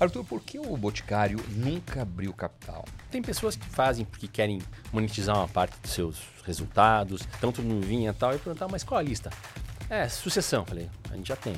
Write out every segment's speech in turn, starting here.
Arthur, por que o Boticário nunca abriu capital? Tem pessoas que fazem porque querem monetizar uma parte dos seus resultados, tanto no vinha e tal, e perguntar, mas qual a lista? É, sucessão. Falei, a gente já tem.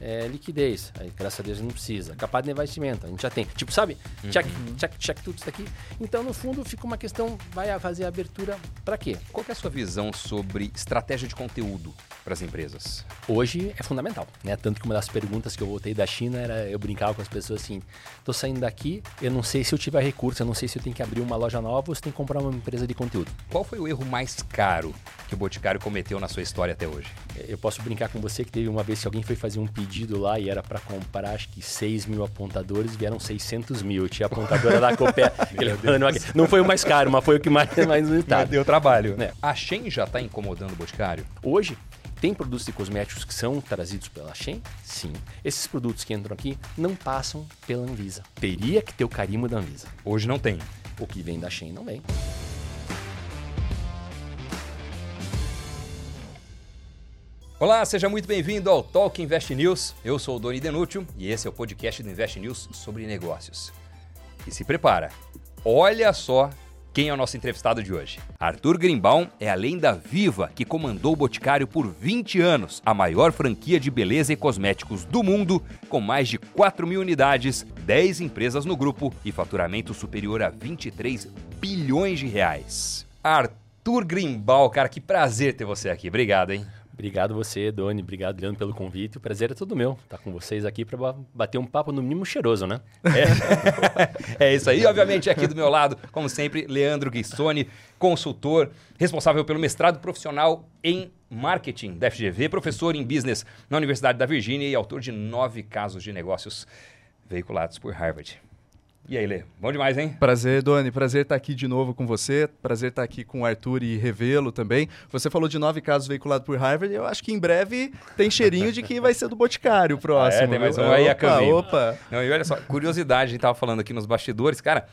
É, liquidez, aí graças a Deus a gente não precisa. Capaz de investimento, a gente já tem. Tipo, sabe? Check, Uhum. check, check tudo isso aqui. Então, no fundo, fica uma questão, vai fazer a abertura para quê? Qual é a sua visão sobre estratégia de conteúdo para as empresas? Hoje é fundamental, né? Tanto que uma das perguntas que eu voltei da China era, eu brincava com as pessoas assim, tô saindo daqui, eu não sei se eu tiver recurso, eu não sei se eu tenho que abrir uma loja nova ou se tem que comprar uma empresa de conteúdo. Qual foi o erro mais caro que o Boticário cometeu na sua história até hoje? Eu posso brincar com você que teve uma vez que alguém foi fazer um pedido lá e era para comprar acho que 6 mil apontadores, vieram 600 mil. Tinha apontadora da Copé. Não foi o mais caro, mas foi o que mais, mais limitado. Deu trabalho. É. A Shen já está incomodando o Boticário? Hoje, tem produtos de cosméticos que são trazidos pela Shen? Sim. Esses produtos que entram aqui não passam pela Anvisa. Teria que ter o carimbo da Anvisa. Hoje não tem. O que vem da Shen não vem. Olá, seja muito bem-vindo ao Talk Invest News. Eu sou o Doni Denútil e esse é o podcast do Invest News sobre negócios. E se prepara, olha só quem é o nosso entrevistado de hoje. Arthur Grimbaum é a lenda viva que comandou o Boticário por 20 anos, a maior franquia de beleza e cosméticos do mundo, com mais de 4 mil unidades, 10 empresas no grupo e faturamento superior a 23 bilhões de reais. Arthur Grimbaum, cara, que prazer ter você aqui. Obrigado, hein? Obrigado você, Doni. Obrigado, Leandro, pelo convite. O prazer é todo meu estar com vocês aqui para bater um papo no mínimo cheiroso, né? É, é isso aí. Obviamente, aqui do meu lado, como sempre, Leandro Guissoni, consultor, responsável pelo mestrado profissional em marketing da FGV, professor em business na Universidade da Virgínia e autor de nove casos de negócios veiculados por Harvard. E aí, Lê? Bom demais, hein? Prazer, Doni. Prazer estar aqui de novo com você. Prazer estar aqui com o Arthur e revê-lo também. Você falou de nove casos veiculados por Harvard. Eu acho que em breve tem cheirinho de que vai ser do Boticário o próximo. Ah, é? Tem mais um aí a opa, caminho. Opa. Não, e olha só, curiosidade, a gente tava falando aqui nos bastidores, cara,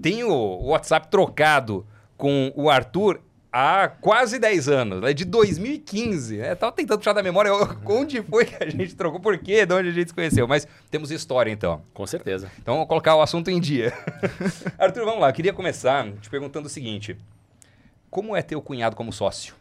tem o WhatsApp trocado com o Arthur há quase 10 anos, é de 2015. É, tava tentando puxar da memória onde foi que a gente trocou, por quê, de onde a gente se conheceu, mas temos história então. Com certeza. Então vamos colocar o assunto em dia. Arthur, vamos lá, eu queria começar te perguntando o seguinte: como é ter o cunhado como sócio?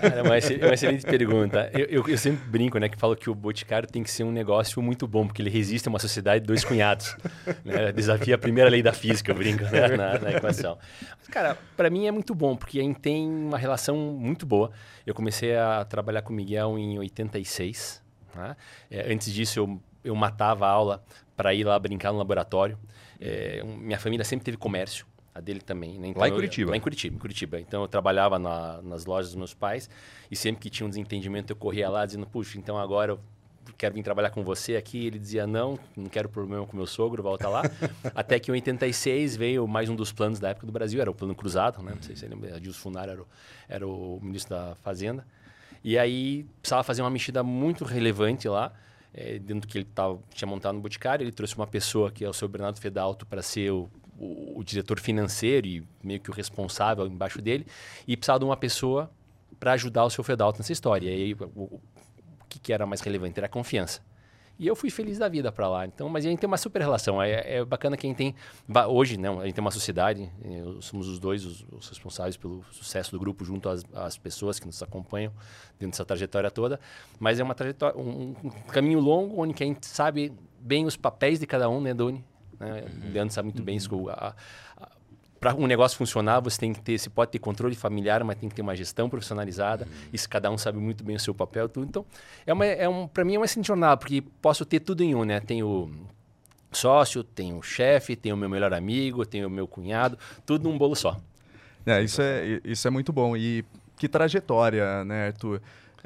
Cara, é uma, excel- é uma excelente pergunta. Eu, eu- eu sempre brinco, né, que falo que o Boticário tem que ser um negócio muito bom, porque ele resiste a uma sociedade de dois cunhados. né? Desafia a primeira lei da física, eu brinco, né, na, na equação. Mas, cara, para mim é muito bom, porque a tem uma relação muito boa. Eu comecei a trabalhar com o Miguel em 86. né? É, antes disso, eu, eu matava a aula para ir lá brincar no laboratório. É, minha família sempre teve comércio. A dele também. Né? Lá em eu- Curitiba? Lá em Curitiba, em Curitiba. Então eu trabalhava na- nas lojas dos meus pais e sempre que tinha um desentendimento eu corria lá dizendo, puxa, então agora eu quero vir trabalhar com você aqui. Ele dizia, não, não quero problema com meu sogro, volta lá. Até que em 86 veio mais um dos planos da época do Brasil, era o plano cruzado, né? Não sei se você lembra, Adilson Funari era o, era o ministro da Fazenda. E aí precisava fazer uma mexida muito relevante lá. eh, dentro do que ele tava, tinha montado no Boticário, ele trouxe uma pessoa que é o seu Bernardo Fedalto para ser o, o, o diretor financeiro e meio que o responsável embaixo dele, e precisava de uma pessoa para ajudar o seu Fedalto nessa história. E aí, o, o- que, que era mais relevante? Era a confiança. E eu fui feliz da vida para lá. Então, mas a gente tem uma super relação. É, é bacana gente tem. Hoje, não, a gente tem uma sociedade, somos os dois os, os responsáveis pelo sucesso do grupo junto às, às pessoas que nos acompanham dentro dessa trajetória toda. Mas é uma trajetória, um, um caminho longo onde a gente sabe bem os papéis de cada um, né, Doni? Né? O Leandro sabe muito bem isso. a- para um negócio funcionar, você tem que ter, você pode ter controle familiar, mas tem que ter uma gestão profissionalizada. Isso cada um sabe muito bem o seu papel, tudo. Então, é uma, é um, para mim é uma excelente jornada, porque posso ter tudo em um, né? Tenho sócio, tenho chefe, tenho meu melhor amigo, tenho meu cunhado, tudo num bolo só. É, isso, é, isso é muito bom. E que trajetória, né, Arthur?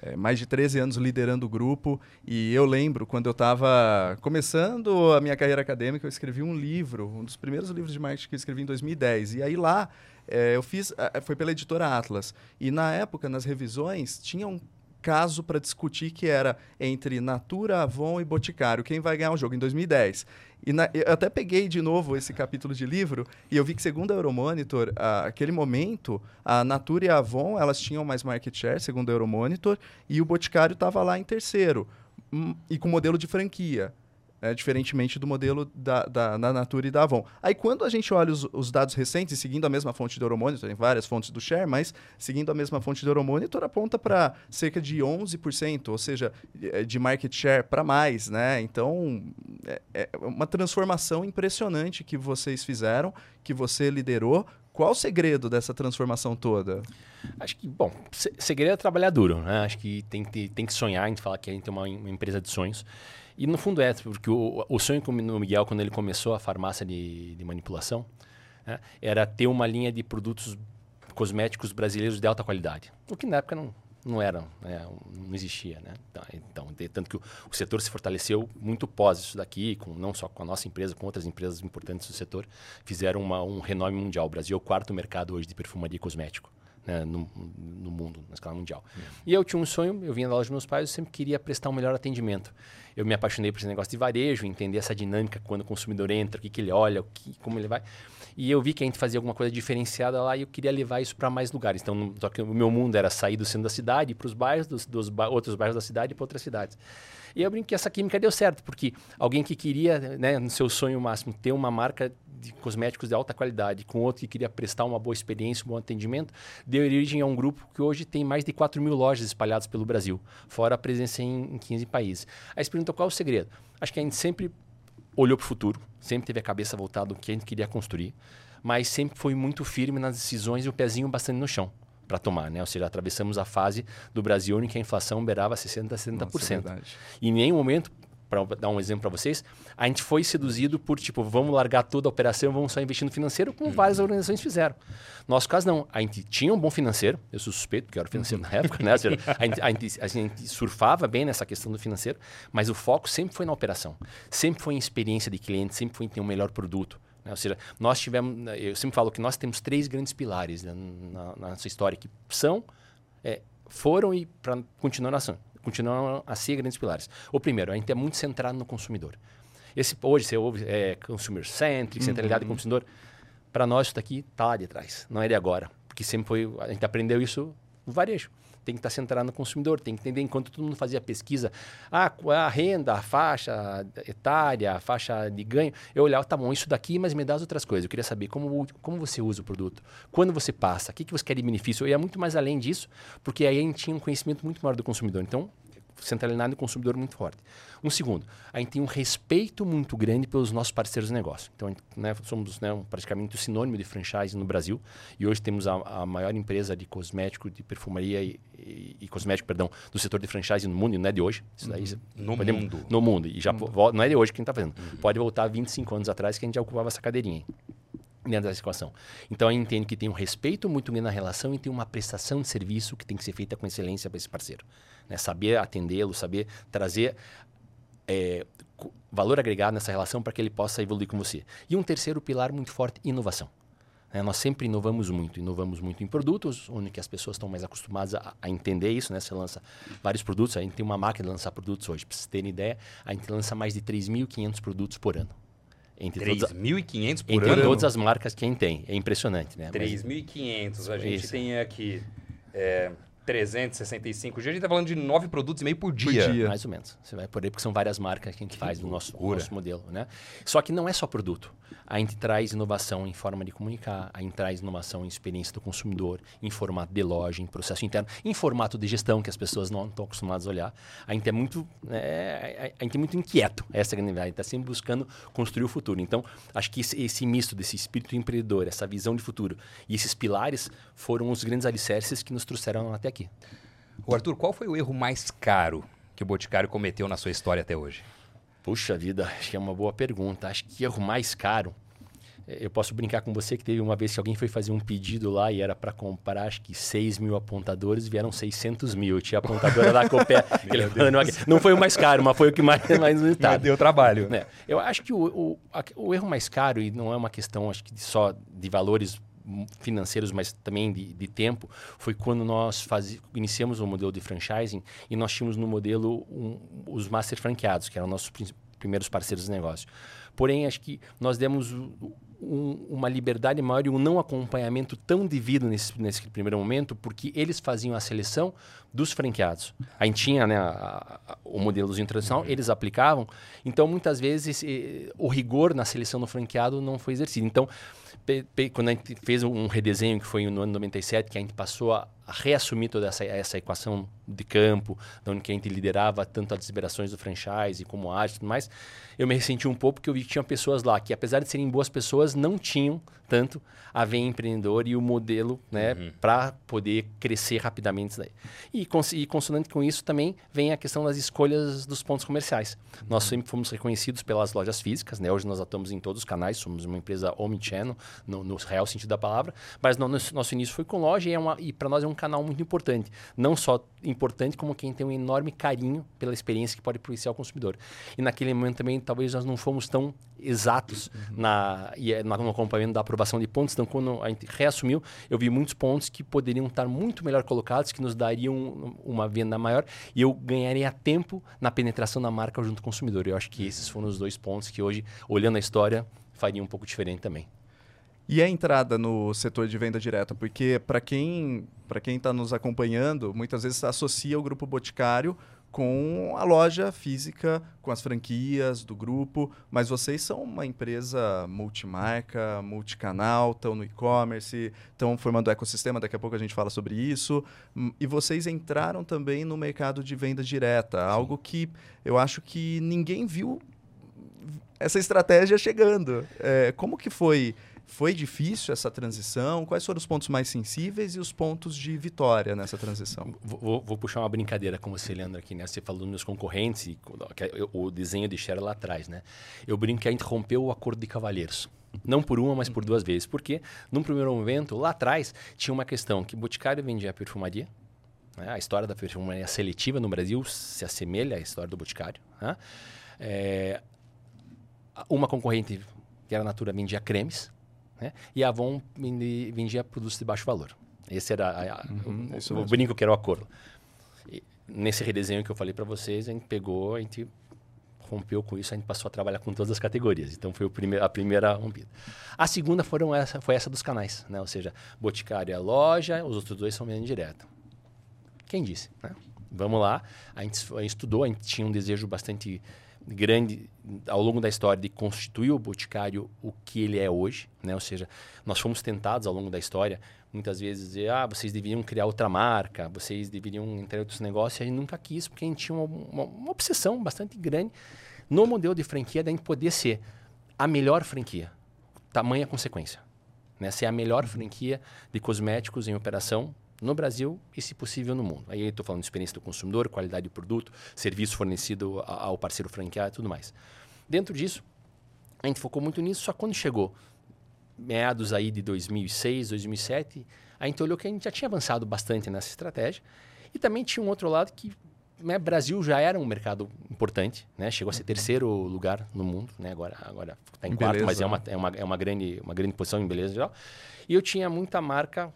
É, mais de 13 anos liderando o grupo. E eu lembro, quando eu estava começando a minha carreira acadêmica, eu escrevi um livro, um dos primeiros livros de marketing que eu escrevi em 2010. E aí lá, é, eu fiz, é, foi pela editora Atlas. E na época, nas revisões, tinha um caso para discutir que era entre Natura, Avon e Boticário. Quem vai ganhar o jogo em 2010? E na- eu até peguei de novo esse capítulo de livro e eu vi que, segundo a Euromonitor, aquele momento, a Natura e a Avon elas tinham mais market share, segundo a Euromonitor, e o Boticário estava lá em terceiro, hum, e com modelo de franquia. Né, diferentemente do modelo da, da, da, Natura e da Avon. Aí quando a gente olha os, os dados recentes, seguindo a mesma fonte do Euromonitor, tem várias fontes do Share, mas seguindo a mesma fonte do Euromonitor, aponta para cerca de 11%, ou seja, de market share para mais, né? Então, é, é uma transformação impressionante que vocês fizeram, que você liderou. Qual o segredo dessa transformação toda? Acho que, bom, segredo é trabalhar duro, né? Acho que tem que, tem que sonhar, a gente fala que a gente tem uma, uma empresa de sonhos. E no fundo é, porque o, o sonho do Miguel, quando ele começou a farmácia de, de manipulação, né, era ter uma linha de produtos cosméticos brasileiros de alta qualidade. O que na época não, não era, né, não existia. Né? Então, então tanto que o, o, setor se fortaleceu muito pós isso daqui, com, não só com a nossa empresa, com outras empresas importantes do setor, fizeram uma, um renome mundial. O Brasil é o quarto mercado hoje de perfumaria e cosmético né, no, no, mundo, na escala mundial. Uhum. E eu tinha um sonho, eu vinha da loja dos meus pais, eu sempre queria prestar um melhor atendimento. Eu me apaixonei por esse negócio de varejo, entender essa dinâmica quando o consumidor entra, o que, que ele olha, o que, como ele vai. E eu vi que a gente fazia alguma coisa diferenciada lá e eu queria levar isso para mais lugares. Então, só que o meu mundo era sair do centro da cidade, para os bairros, dos, dos ba outros bairros da cidade e para outras cidades. E eu brinco que essa química deu certo, porque alguém que queria, né, no seu sonho máximo, ter uma marca de cosméticos de alta qualidade com outro que queria prestar uma boa experiência, um bom atendimento, deu origem a um grupo que hoje tem mais de 4 mil lojas espalhadas pelo Brasil, fora a presença em, em 15 países. Aí você perguntou qual é o segredo. Acho que a gente sempre olhou para o futuro, sempre teve a cabeça voltada no que a gente queria construir, mas sempre foi muito firme nas decisões e o pezinho bastante no chão para tomar, né? Ou seja, atravessamos a fase do Brasil em que a inflação beirava 60 a 70%. Nossa, é e em nenhum momento para dar um exemplo para vocês, a gente foi seduzido por, tipo, vamos largar toda a operação, vamos só investir no financeiro, como uhum. várias organizações fizeram. Nosso caso, não. A gente tinha um bom financeiro, eu sou suspeito, porque eu era financeiro na época, né? Seja, a, gente, a, gente, a, gente, surfava bem nessa questão do financeiro, mas o foco sempre foi na operação. Sempre foi em experiência de cliente, sempre foi em ter um melhor produto. Né? Ou seja, nós tivemos, eu sempre falo que nós temos três grandes pilares né, na, na nossa história, que são, é, foram e para continuação continuam a ser grandes pilares. O primeiro, a gente é muito centrado no consumidor. Esse, hoje você ouve é, consumer centric, uhum. centralidade do consumidor. Para nós, isso daqui está lá de trás, não é de agora. Porque sempre foi. A gente aprendeu isso no varejo tem que estar centrado no consumidor, tem que entender enquanto todo mundo fazia pesquisa, é a renda, a faixa etária, a faixa de ganho, eu olhava, tá bom, isso daqui, mas me dá as outras coisas. Eu queria saber como, como você usa o produto, quando você passa, o que, que você quer de benefício. Eu ia muito mais além disso, porque aí a gente tinha um conhecimento muito maior do consumidor. Então, centralidade no consumidor muito forte. Um segundo, a gente tem um respeito muito grande pelos nossos parceiros de negócio. Então, né, somos né, um, praticamente o sinônimo de franchise no Brasil e hoje temos a, a maior empresa de cosmético, de perfumaria e, e, e, cosmético, perdão, do setor de franchise no mundo, e não é de hoje. Isso daí, uhum. no podemos, mundo. No mundo. E já uhum. não é de hoje que a gente está fazendo. Uhum. Pode voltar 25 anos atrás que a gente já ocupava essa cadeirinha dentro dessa equação. Então, eu entendo que tem um respeito muito grande na relação e tem uma prestação de serviço que tem que ser feita com excelência para esse parceiro. Né? Saber atendê-lo, saber trazer é, valor agregado nessa relação para que ele possa evoluir com você. E um terceiro pilar muito forte, inovação. Né? Nós sempre inovamos muito, inovamos muito em produtos, onde que as pessoas estão mais acostumadas a, a, entender isso, né? Você lança vários produtos, a gente tem uma máquina de lançar produtos hoje. Para vocês terem ideia, a gente lança mais de 3.500 produtos por ano. 3.500 por entre ano? todas as marcas que a gente tem. É impressionante, né? 3.500. A gente Isso. tem aqui é, 365 dias, a gente está falando de nove produtos e meio por dia. por dia. Mais ou menos. Você vai por aí, porque são várias marcas que a gente faz no nosso, nosso modelo. Né? Só que não é só produto. A gente traz inovação em forma de comunicar, a gente traz inovação em experiência do consumidor, em formato de loja, em processo interno, em formato de gestão, que as pessoas não estão acostumadas a olhar. A gente é muito, é, a gente é muito inquieto, essa é a grande verdade. A gente está sempre buscando construir o futuro. Então, acho que esse, esse misto desse espírito empreendedor, essa visão de futuro e esses pilares foram os grandes alicerces que nos trouxeram até aqui. O Arthur, qual foi o erro mais caro que o Boticário cometeu na sua história até hoje? Puxa vida, acho que é uma boa pergunta. Acho que erro mais caro. Eh, eu posso brincar com você que teve uma vez que alguém foi fazer um pedido lá e era para comprar, acho que 6 mil apontadores, vieram 600 mil. Eu tinha apontadora da Copé. não foi o mais caro, mas foi o que mais, mais resultado. Deu trabalho. É. Eu acho que o, o, o erro mais caro, e não é uma questão acho que só de valores financeiros, mas também de, de tempo, foi quando nós faz, iniciamos o modelo de franchising e nós tínhamos no modelo um, os master franqueados, que eram nossos primeiros parceiros de negócio. Porém, acho que nós demos um, uma liberdade maior e um não acompanhamento tão devido nesse, nesse primeiro momento, porque eles faziam a seleção dos franqueados. A gente tinha né, a, a, o modelozinho tradicional, uhum. eles aplicavam. Então, muitas vezes, eh, o rigor na seleção do franqueado não foi exercido. Então, quando a gente fez um redesenho que foi no ano 97, que a gente passou a, reassumir toda essa, essa equação de campo, onde que a gente liderava tanto as liberações do franchise como a arte e tudo mais, eu me ressenti um pouco porque eu vi que tinha pessoas lá que, apesar de serem boas pessoas, não tinham tanto a veia empreendedor e o modelo né, uhum. para poder crescer rapidamente. Daí. E, e consonante com isso também vem a questão das escolhas dos pontos comerciais. Uhum. Nós sempre fomos reconhecidos pelas lojas físicas, né? hoje nós atuamos em todos os canais, somos uma empresa omnichannel, no, no real sentido da palavra, mas no, nosso, nosso início foi com loja e, é e para nós é um canal muito importante. Não só importante, como quem tem um enorme carinho pela experiência que pode propiciar ao consumidor. E naquele momento também, talvez nós não fomos tão exatos uhum. na, é, no acompanhamento da aprovação de pontos. Então, quando a gente reassumiu, eu vi muitos pontos que poderiam estar muito melhor colocados, que nos dariam uma venda maior e eu ganharia tempo na penetração da marca junto com o consumidor. Eu acho que esses foram os dois pontos que hoje, olhando a história, faria um pouco diferente também. E a entrada no setor de venda direta? Porque para quem para quem está nos acompanhando, muitas vezes associa o grupo Boticário com a loja física, com as franquias do grupo, mas vocês são uma empresa multimarca, multicanal, estão no e-commerce, estão formando o ecossistema, daqui a pouco a gente fala sobre isso. Hum, e vocês entraram também no mercado de venda direta, Sim. algo que eu acho que ninguém viu essa estratégia chegando. É, como que foi foi difícil essa transição? Quais foram os pontos mais sensíveis e os pontos de vitória nessa transição? Vou, vou puxar uma brincadeira com você, Leandro, aqui, né? Você falou dos meus concorrentes, e, o desenho de share lá atrás, né? Eu brinco que a gente rompeu o acordo de cavalheiros. Não por uma, mas por duas vezes. Porque, num primeiro momento, lá atrás, tinha uma questão que Boticário vendia perfumaria, né? a história da perfumaria seletiva no Brasil se assemelha à história do Boticário. Né? É, uma concorrente, que era a Natura, vendia cremes, né? E a Avon vendia produtos de baixo valor. Esse era a, a, uhum, o, o brinco que era o acordo. E nesse redesenho que eu falei para vocês, a gente pegou, a gente rompeu com isso, a gente passou a trabalhar com todas as categorias. Então foi prime a primeira rompida. A segunda foram essa, foi essa dos canais, né? Ou seja, Boticário é a loja, os outros dois são venda direta. Quem disse? Né? Vamos lá. A gente, a gente estudou, a gente tinha um desejo bastante grande ao longo da história de constituir o Boticário o que ele é hoje, né? Ou seja, nós fomos tentados ao longo da história muitas vezes dizer, ah, vocês deveriam criar outra marca, vocês deveriam entrar em outros negócios, e a gente nunca quis, porque a gente tinha uma, uma, uma obsessão bastante grande no modelo de franquia da gente poder ser a melhor franquia, tamanha consequência. Né? Ser a melhor franquia de cosméticos em operação no Brasil e, se possível, no mundo. Aí estou falando de experiência do consumidor, qualidade do produto, serviço fornecido ao parceiro franqueado e tudo mais. Dentro disso, a gente focou muito nisso, só quando chegou meados aí de 2006, 2007, a gente olhou que a gente já tinha avançado bastante nessa estratégia e também tinha um outro lado que né, Brasil já era um mercado importante, né? Chegou a ser uhum. terceiro lugar no mundo, né? Agora agora está em, quarto, mas é uma, é uma, é uma grande uma grande posição em beleza geral. E eu tinha muita marca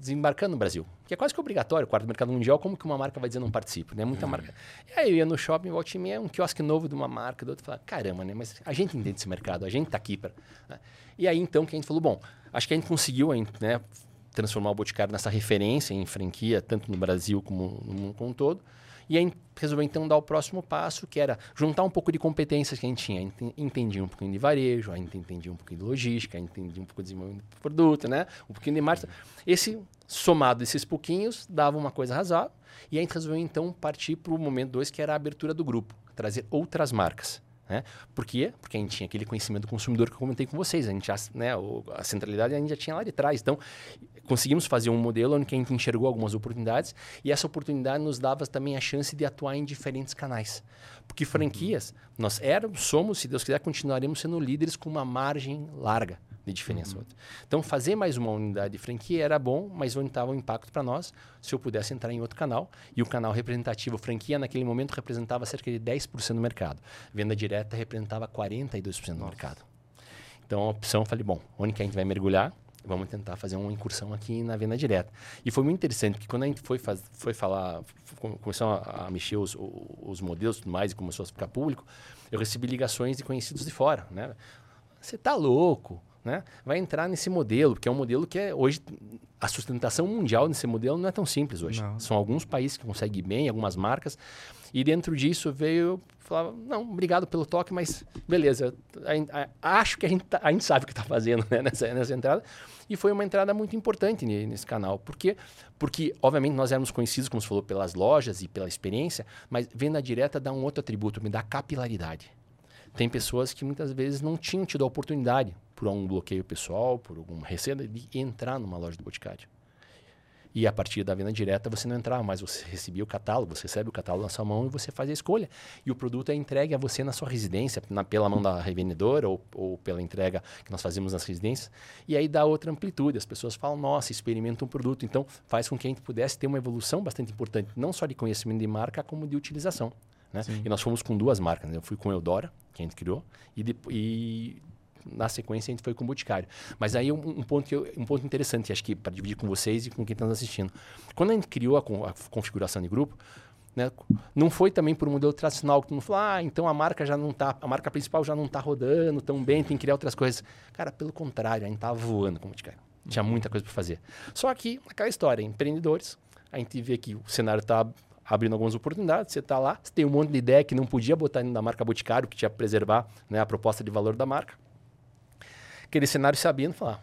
desembarcando no Brasil. Que é quase que obrigatório, quarto mercado mundial, como que uma marca vai dizer não participo, né? Muita uhum. marca. E aí eu ia no shopping, volta e meia, um quiosque novo de uma marca, do outro, falava, caramba, né? Mas a gente entende esse mercado, a gente está aqui para... Né? E aí então que a gente falou, bom, acho que a gente conseguiu né, transformar o Boticário nessa referência em franquia, tanto no Brasil como no mundo como um todo. E aí resolveu então dar o próximo passo, que era juntar um pouco de competências que a gente tinha. Entendia um pouquinho de varejo, a gente entendia um pouquinho de logística, a gente entendia um pouco de desenvolvimento de produto, né? um pouquinho de marketing. Esse, somado esses pouquinhos, dava uma coisa razoável. E a gente resolveu então partir para o momento 2, que era a abertura do grupo, trazer outras marcas. Né? Por quê? Porque a gente tinha aquele conhecimento do consumidor que eu comentei com vocês. A gente já, né, a centralidade a gente já tinha lá de trás. Então, conseguimos fazer um modelo onde a gente enxergou algumas oportunidades e essa oportunidade nos dava também a chance de atuar em diferentes canais. Porque franquias, nós éramos, somos, se Deus quiser, continuaremos sendo líderes com uma margem larga de diferença. Uhum. Então, fazer mais uma unidade de franquia era bom, mas onde estava o impacto para nós se eu pudesse entrar em outro canal. E o canal representativo franquia, naquele momento, representava cerca de 10% do mercado. Venda direta representava 42% do Nossa. mercado. Então, a opção, eu falei, bom, onde que a gente vai mergulhar? Vamos tentar fazer uma incursão aqui na venda direta. E foi muito interessante, porque quando a gente foi, faz, foi falar, começou a, a mexer os, os modelos e tudo mais, e começou a ficar público, eu recebi ligações de conhecidos de fora, né? Você tá louco? Né, vai entrar nesse modelo, que é um modelo que é hoje a sustentação mundial nesse modelo não é tão simples hoje. Não. São alguns países que conseguem bem, algumas marcas, e dentro disso veio falava, não, obrigado pelo toque, mas beleza, a, a, acho que a gente, tá, a gente sabe o que está fazendo né, nessa, nessa entrada. E foi uma entrada muito importante nesse canal. Por quê? Porque, obviamente, nós éramos conhecidos, como você falou, pelas lojas e pela experiência, mas venda direta dá um outro atributo, me dá capilaridade. Tem pessoas que muitas vezes não tinham tido a oportunidade, por um bloqueio pessoal, por alguma receita, de entrar numa loja do Boticário. E a partir da venda direta você não entrava mais, você recebia o catálogo, você recebe o catálogo na sua mão e você faz a escolha. E o produto é entregue a você na sua residência, na, pela mão da revendedora ou, ou pela entrega que nós fazemos nas residências. E aí dá outra amplitude. As pessoas falam, nossa, experimenta um produto. Então faz com que a gente pudesse ter uma evolução bastante importante, não só de conhecimento de marca, como de utilização. Né? E nós fomos com duas marcas. Né? Eu fui com a Eudora, que a gente criou, e, de, e na sequência a gente foi com o Boticário. Mas aí um, um ponto, que eu, um ponto interessante, acho que para dividir com vocês e com quem está nos assistindo. Quando a gente criou a, a configuração de grupo, né, não foi também por um modelo tradicional que tu não falou, ah, então a marca já não tá, a marca principal já não está rodando tão bem, tem que criar outras coisas. Cara, pelo contrário, a gente estava voando com o Boticário. Tinha muita coisa para fazer. Só que, aquela história, empreendedores, a gente vê que o cenário está abrindo algumas oportunidades, você está lá, você tem um monte de ideia que não podia botar na marca Boticário, que tinha que preservar né, a proposta de valor da marca aquele cenário se abrindo e falar,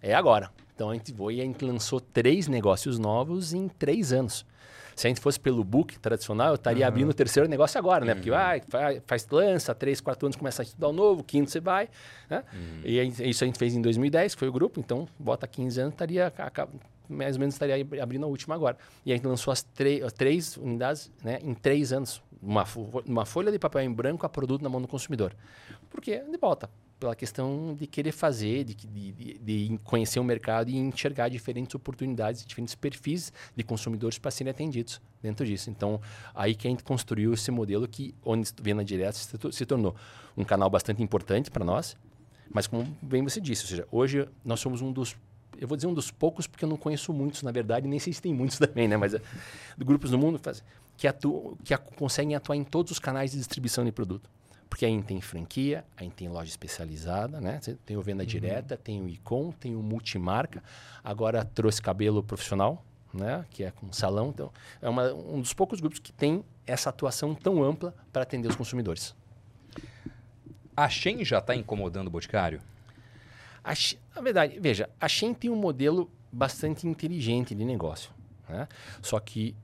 é agora. Então a gente foi e a gente lançou três negócios novos em três anos. Se a gente fosse pelo book tradicional, eu estaria uhum. abrindo o terceiro negócio agora, né? Uhum. Porque ah, faz, faz, lança, três, quatro anos começa a estudar o novo, quinto você vai. Né? Uhum. E isso a gente fez em 2010, que foi o grupo, então bota 15 anos, estaria mais ou menos estaria abrindo a última agora. E a gente lançou as, três unidades né, em três anos. Uma, uma folha de papel em branco a produto na mão do consumidor. Porque, de volta, pela questão de querer fazer, de, de, de, conhecer o mercado e enxergar diferentes oportunidades, diferentes perfis de consumidores para serem atendidos dentro disso. Então, aí que a gente construiu esse modelo que, onde venda direta se tornou um canal bastante importante para nós, mas como bem você disse, ou seja, hoje nós somos um dos eu vou dizer um dos poucos, porque eu não conheço muitos, na verdade, nem sei se tem muitos também, né? Mas é, grupos no mundo faz, que, atuam, que conseguem atuar em todos os canais de distribuição de produto. Porque aí tem franquia, aí tem loja especializada, né? tem o venda uhum. direta, tem o Icon, tem o multimarca. Agora trouxe cabelo profissional, né? Que é com salão. Então, é uma, um dos poucos grupos que tem essa atuação tão ampla para atender os consumidores. A Shen já está incomodando o Boticário? A, na verdade, veja, a Shen tem um modelo bastante inteligente de negócio. Né? Só que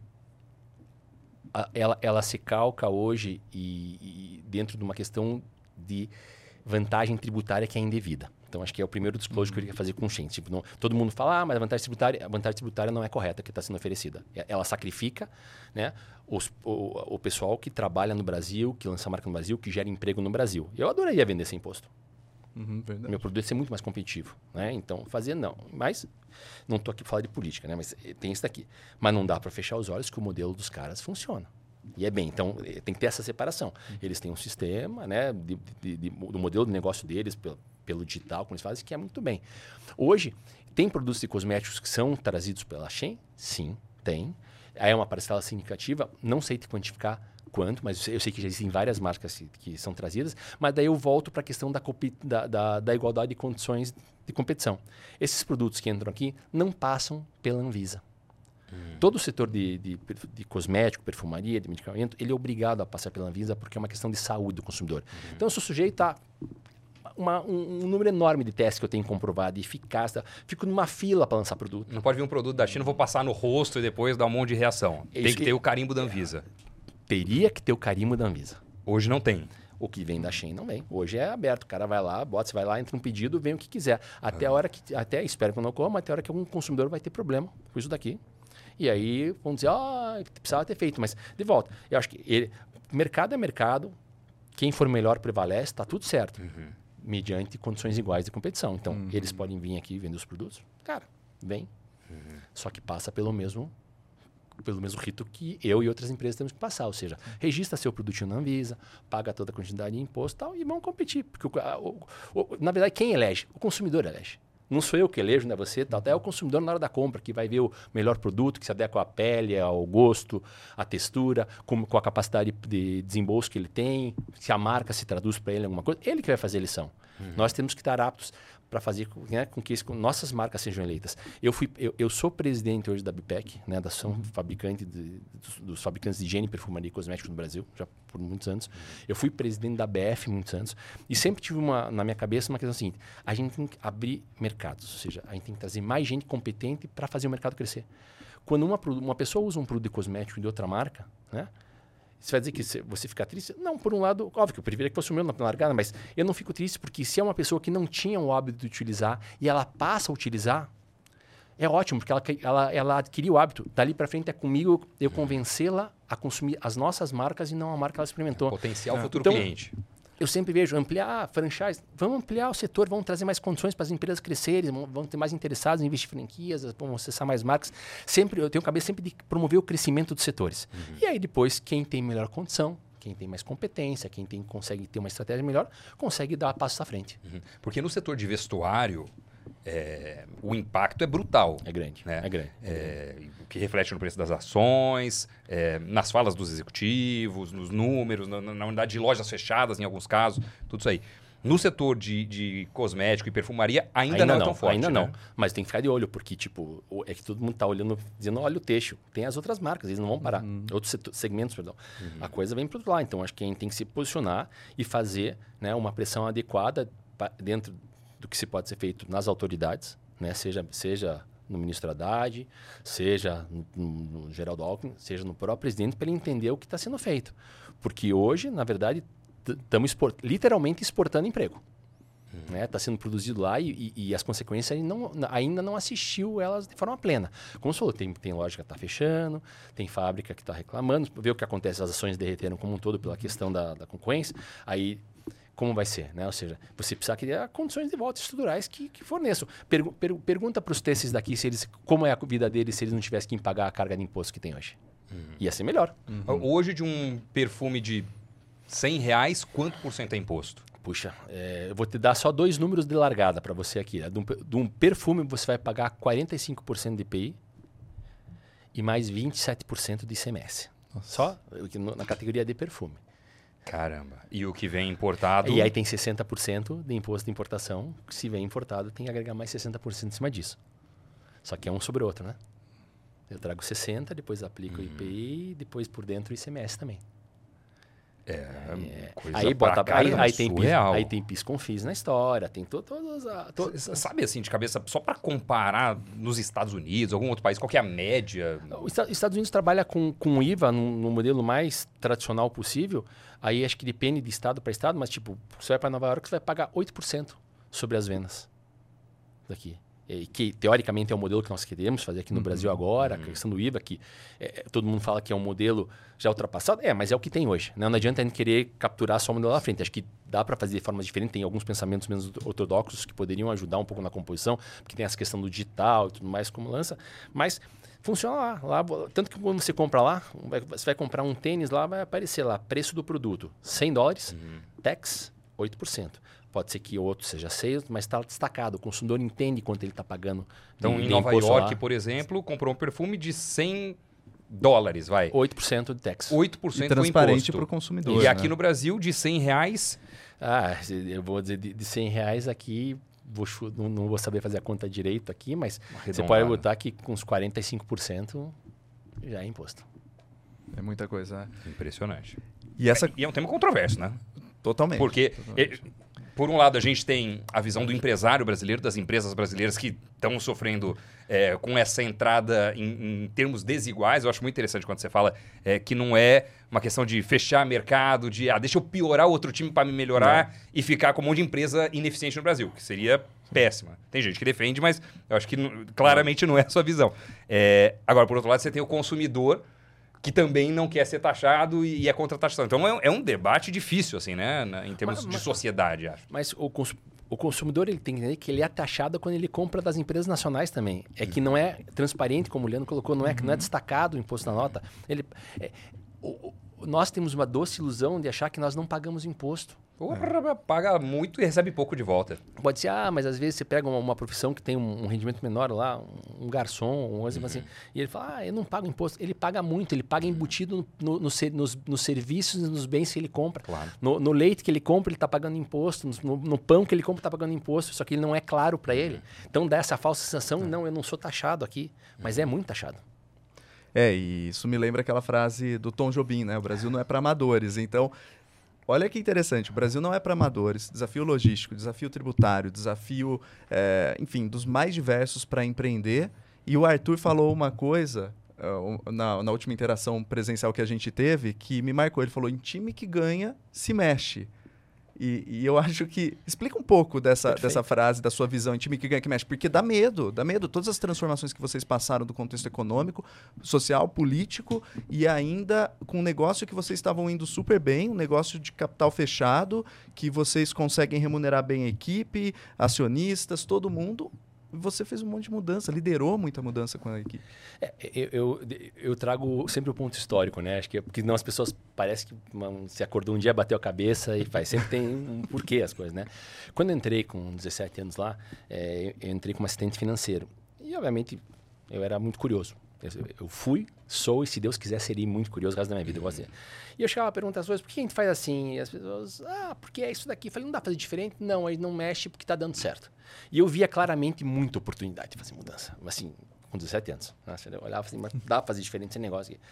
ela, ela se calca hoje e, e, dentro de uma questão de vantagem tributária que é indevida. Então, acho que é o primeiro disclosure uhum. que eu queria fazer com o Shen. Tipo, não, todo mundo fala, ah, mas a vantagem tributária, a vantagem tributária não é correta que está sendo oferecida. Ela sacrifica né, os, o, o pessoal que trabalha no Brasil, que lança marca no Brasil, que gera emprego no Brasil. Eu adoraria vender esse imposto. Uhum, Meu produto ia ser muito mais competitivo. Né? Então, fazer não. Mas, não estou aqui para falar de política, né? mas tem isso daqui. Mas não dá para fechar os olhos que o modelo dos caras funciona. E é bem, então eh, tem que ter essa separação. Eles têm um sistema, né, de, de, de, do modelo de negócio deles, pelo, pelo digital, como eles fazem, que é muito bem. Hoje, tem produtos de cosméticos que são trazidos pela Shein? Sim, tem. Aí é uma parcela significativa, não sei te quantificar quanto, mas eu sei que já existem várias marcas que, são trazidas, mas daí eu volto para a questão da, da, da, da igualdade de condições de competição. Esses produtos que entram aqui não passam pela Anvisa. Hum. Todo o setor de, de, de, cosmético, perfumaria, de medicamento, ele é obrigado a passar pela Anvisa porque é uma questão de saúde do consumidor. Uhum. Então, eu sou sujeito a uma, um, um, número enorme de testes que eu tenho comprovado, eficácia. Fico numa fila para lançar produto. Não pode vir um produto da China, vou passar no rosto e depois dar um monte de reação. É tem que, que ter o carimbo da Anvisa. Teria que ter o carimbo da Anvisa. Hoje não tem. O que vem da Shein não vem. Hoje é aberto. O cara vai lá, bota, você vai lá, entra um pedido, vem o que quiser. Até a hora que. Até espero que não ocorra, mas até a hora que algum consumidor vai ter problema com isso daqui. E aí vão dizer, ah, precisava ter feito. Mas, de volta, eu acho que ele, mercado é mercado, quem for melhor prevalece, está tudo certo. Uhum. Mediante condições iguais de competição. Então, uhum. eles podem vir aqui vender os produtos. Cara, vem. Uhum. Só que passa pelo mesmo pelo mesmo rito que eu e outras empresas temos que passar. Ou seja, registra seu produto na Anvisa, paga toda a quantidade de imposto e tal, e vão competir. Porque, o, o, o, na verdade, quem elege? O consumidor elege. Não sou eu que elejo, não é você, tal. é o consumidor na hora da compra que vai ver o melhor produto que se adequa à pele, ao gosto, à textura, com, com a capacidade de desembolso que ele tem, se a marca se traduz para ele alguma coisa. Ele que vai fazer a lição. Uhum. Nós temos que estar aptos para fazer né, com que nossas marcas sejam eleitas. Eu, fui, eu, eu sou presidente hoje da BPEC, né, da Ação Fabricante de, dos, dos, fabricantes de higiene, perfumaria e cosméticos no Brasil, já por muitos anos. Eu fui presidente da BF muitos anos e sempre tive uma, na minha cabeça uma questão seguinte: a gente tem que abrir mercados, ou seja, a gente tem que trazer mais gente competente para fazer o mercado crescer. Quando uma, uma pessoa usa um produto de cosmético de outra marca, né, você vai dizer que você fica triste? Não, por um lado, óbvio que eu preferia que fosse o meu na largada, mas eu não fico triste porque se é uma pessoa que não tinha o hábito de utilizar e ela passa a utilizar, é ótimo, porque ela, ela, ela adquiriu o hábito. Dali para frente é comigo eu convencê-la a consumir as nossas marcas e não a marca que ela experimentou. Potencial é. futuro então, cliente eu sempre vejo ampliar franchise, vamos ampliar o setor, vamos trazer mais condições para as empresas crescerem, vão ter mais interessados em investir em franquias, vão acessar mais marcas. Sempre eu tenho cabeça sempre de promover o crescimento dos setores. Uhum. E aí depois quem tem melhor condição, quem tem mais competência, quem tem, consegue ter uma estratégia melhor, consegue dar passos à frente. Uhum. Porque no setor de vestuário, é, o impacto é brutal. É grande. Né? É grande. É, o que reflete no preço das ações, é, nas falas dos executivos, nos números, na, na, unidade de lojas fechadas, em alguns casos, tudo isso aí. No setor de, de cosmético e perfumaria, ainda, ainda não, não é tão forte. Ainda né? não. Mas tem que ficar de olho, porque, tipo, é que todo mundo está olhando, dizendo, olha o texto. Tem as outras marcas, eles não vão parar. Uhum. Outros setor, segmentos, perdão. Uhum. A coisa vem para outro lado. Então, acho que a gente tem que se posicionar e fazer né, uma pressão adequada dentro do que se pode ser feito nas autoridades, né? seja, seja no ministro Haddad, seja no, no Geraldo Alckmin, seja no próprio presidente, para ele entender o que está sendo feito. Porque hoje, na verdade, estamos export, literalmente exportando emprego. Está né? Tá sendo produzido lá e, e, e as consequências não, ainda não assistiu elas de forma plena. Como você falou, tem, tem que está fechando, tem fábrica que está reclamando, vê o que acontece, as ações derreteram como um todo pela questão da, da concorrência, aí como vai ser, né? Ou seja, você precisa criar condições de volta estruturais que, que forneçam. Pergu per pergunta para os testes daqui se eles, como é a vida deles se eles não tivessem que pagar a carga de imposto que tem hoje. Uhum. Ia ser melhor. Uhum. Hoje, de um perfume de 100 reais, quanto por cento é imposto? Puxa, é, eu vou te dar só dois números de largada para você aqui. De um, de um, perfume você vai pagar 45% de IPI e mais 27% de ICMS. Nossa. Só na categoria de perfume. Caramba. E o que vem importado? E aí tem 60% de imposto de importação. Se vem importado, tem que agregar mais 60% em cima disso. Só que é um sobre o outro, né? Eu trago 60, depois aplico uhum. o IPI, depois por dentro o ICMS também. É, é. Coisa aí bota aí, aí, tem PIS, aí tem PIS com FIS na história, tem to, todas as. To, sabe assim, de cabeça, só para comparar nos Estados Unidos, algum outro país, qual é a média? Os Estados Unidos trabalha com, com IVA no, no modelo mais tradicional possível. Aí acho que depende de estado para estado, mas tipo, você vai para Nova York, você vai pagar 8% sobre as vendas daqui que teoricamente é o modelo que nós queremos fazer aqui no uhum. Brasil agora, uhum. a questão do IVA, que é, todo mundo fala que é um modelo já ultrapassado. É, mas é o que tem hoje. Né? Não adianta a gente querer capturar só o modelo lá frente. Acho que dá para fazer de formas diferentes. Tem alguns pensamentos menos ortodoxos que poderiam ajudar um pouco na composição, porque tem essa questão do digital e tudo mais como lança. Mas funciona lá, lá. Tanto que quando você compra lá, você vai comprar um tênis lá, vai aparecer lá, preço do produto, 100 dólares, uhum. tax, 8%. Pode ser que outro seja seis, mas está destacado. O consumidor entende quanto ele está pagando. Então, em Nova York, lá. por exemplo, comprou um perfume de 100 dólares, vai. 8% de tax. 8% e transparente para o consumidor. E né? aqui no Brasil, de 100 reais... Ah, eu vou dizer, de, de 100 reais aqui, vou, não, não, vou saber fazer a conta direito aqui, mas você pode botar que com uns 45% já é imposto. É muita coisa, né? Impressionante. E, essa... É, e é um tema controverso, né? Totalmente. Porque totalmente por um lado, a gente tem a visão do empresário brasileiro, das empresas brasileiras que estão sofrendo é, com essa entrada em, em, termos desiguais. Eu acho muito interessante quando você fala é, que não é uma questão de fechar mercado, de ah, deixa eu piorar o outro time para me melhorar não. e ficar com um monte de empresa ineficiente no Brasil, que seria péssima. Tem gente que defende, mas eu acho que claramente não é a sua visão. É, agora, por outro lado, você tem o consumidor que também não quer ser taxado e, é contra a taxação. Então é, é, um debate difícil, assim, né? em termos mas, de sociedade, acho. Mas o, cons o consumidor ele tem que entender que ele é taxado quando ele compra das empresas nacionais também. É que não é transparente, como o Leandro colocou, não é, uhum. não é destacado o imposto na nota. Ele, é, o, nós temos uma doce ilusão de achar que nós não pagamos imposto. Porra, paga muito e recebe pouco de volta. Pode ser, ah, mas às vezes você pega uma, uma profissão que tem um, um, rendimento menor lá, um, um garçom, um uhum. assim, e ele fala, ah, eu não pago imposto. Ele paga muito, ele paga embutido no, no, no nos, nos, serviços e nos bens que ele compra. Claro. No, leite que ele compra, ele está pagando imposto. No, pão que ele compra, está pagando imposto. Só que ele não é claro para ele. Uhum. Então dá essa falsa sensação, é. não, eu não sou taxado aqui. Mas é muito taxado. É, e isso me lembra aquela frase do Tom Jobim, né? O Brasil não é para amadores. Então, olha que interessante, o Brasil não é para amadores. Desafio logístico, desafio tributário, desafio, é, enfim, dos mais diversos para empreender. E o Arthur falou uma coisa uh, na, na última interação presencial que a gente teve que me marcou. Ele falou: em time que ganha, se mexe. E, e, eu acho que. Explica um pouco dessa, dessa frase, da sua visão em time que ganha que mexe, porque dá medo, dá medo. Todas as transformações que vocês passaram do contexto econômico, social, político, e ainda com um negócio que vocês estavam indo super bem, um negócio de capital fechado, que vocês conseguem remunerar bem a equipe, acionistas, todo mundo, você fez um monte de mudança, liderou muita mudança com a equipe. É, eu, eu, eu, trago sempre o ponto histórico, né? Acho que é porque não as pessoas parece que se acordou um dia, bateu a cabeça e faz. Sempre tem um porquê as coisas, né? Quando eu entrei com 17 anos lá, é, eu entrei como assistente financeiro. E, obviamente, eu era muito curioso. Eu fui, sou e, se Deus quiser, seria muito curioso o resto da minha vida. Eu E eu chegava a perguntar às pessoas, por que a gente faz assim? E as pessoas, ah, porque é isso daqui. Eu falei, não dá pra fazer diferente? Não, aí não mexe porque tá dando certo. E eu via claramente muita oportunidade de fazer mudança. Assim, com 17 anos. Né? Eu olhava assim, mas dá pra fazer diferente esse negócio aqui.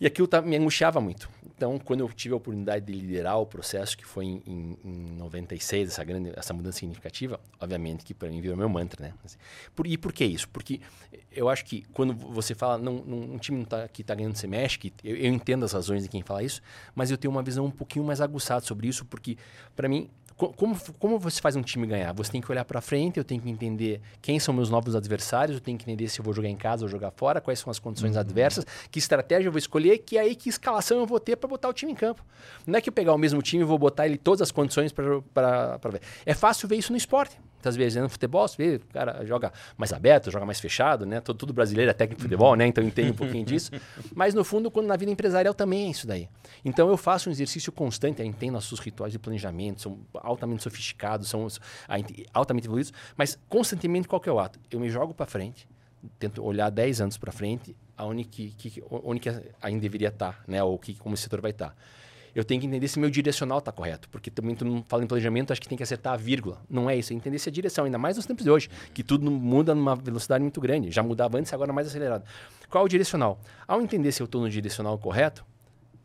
E aquilo tá, me angustiava muito. Então, quando eu tive a oportunidade de liderar o processo, que foi em, em, em 96, essa, grande, essa mudança significativa, obviamente que para mim virou meu mantra, né? Assim, por, e por que isso? Porque eu acho que quando você fala, não, não, um time tá, que está ganhando se mexe, que eu, eu entendo as razões de quem fala isso, mas eu tenho uma visão um pouquinho mais aguçada sobre isso, porque para mim como, como você faz um time ganhar? Você tem que olhar para frente, eu tenho que entender quem são meus novos adversários, eu tenho que entender se eu vou jogar em casa ou jogar fora, quais são as condições uhum. adversas, que estratégia eu vou escolher, que aí que escalação eu vou ter para botar o time em campo. Não é que eu pegar o mesmo time e vou botar ele todas as condições para ver. É fácil ver isso no esporte. Muitas vezes né? no futebol, você vê, o cara joga mais aberto, joga mais fechado, né? Todo, todo brasileiro é técnico de futebol, né? Então entende um pouquinho disso. Mas no fundo, quando na vida empresarial também é isso daí. Então eu faço um exercício constante, aí tem nossos rituais de planejamento, são altamente sofisticados, são altamente evoluídos, mas constantemente qual que é o ato? Eu me jogo para frente, tento olhar 10 anos para frente, aonde que, que, onde que ainda deveria estar, tá, né? Ou que, como esse setor vai estar. Tá eu tenho que entender se meu direcional está correto. Porque também tu não fala em planejamento, acho que tem que acertar a vírgula. Não é isso, é entender se a direção, ainda mais nos tempos de hoje, que tudo muda numa velocidade muito grande. Já mudava antes, agora mais acelerado. Qual é o direcional? Ao entender se eu estou no direcional correto,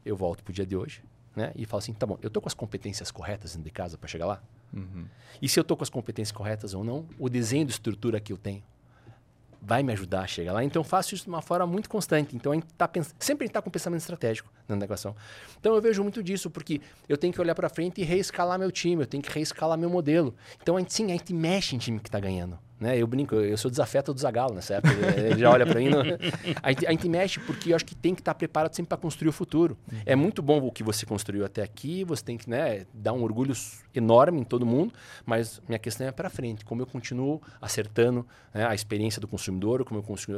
eu volto para o dia de hoje né? e falo assim, tá bom, eu estou com as competências corretas dentro de casa para chegar lá? Uhum. E se eu estou com as competências corretas ou não, o desenho de estrutura que eu tenho, vai me ajudar a chegar lá. Então eu faço isso de uma forma muito constante. Então a gente tá pens... sempre está com pensamento estratégico na negociação. Então eu vejo muito disso, porque eu tenho que olhar para frente e reescalar meu time, eu tenho que reescalar meu modelo. Então a gente, sim, a gente mexe em time que está ganhando. Né? Eu brinco, eu sou desafeto do Zagalo nessa época. Ele já olha para mim. A, gente, a, gente, mexe porque eu acho que tem que estar tá preparado sempre para construir o futuro. Uhum. É muito bom o que você construiu até aqui, você tem que né, dar um orgulho enorme em todo mundo, mas minha questão é para frente. Como eu continuo acertando né, a experiência do consumidor, como eu consigo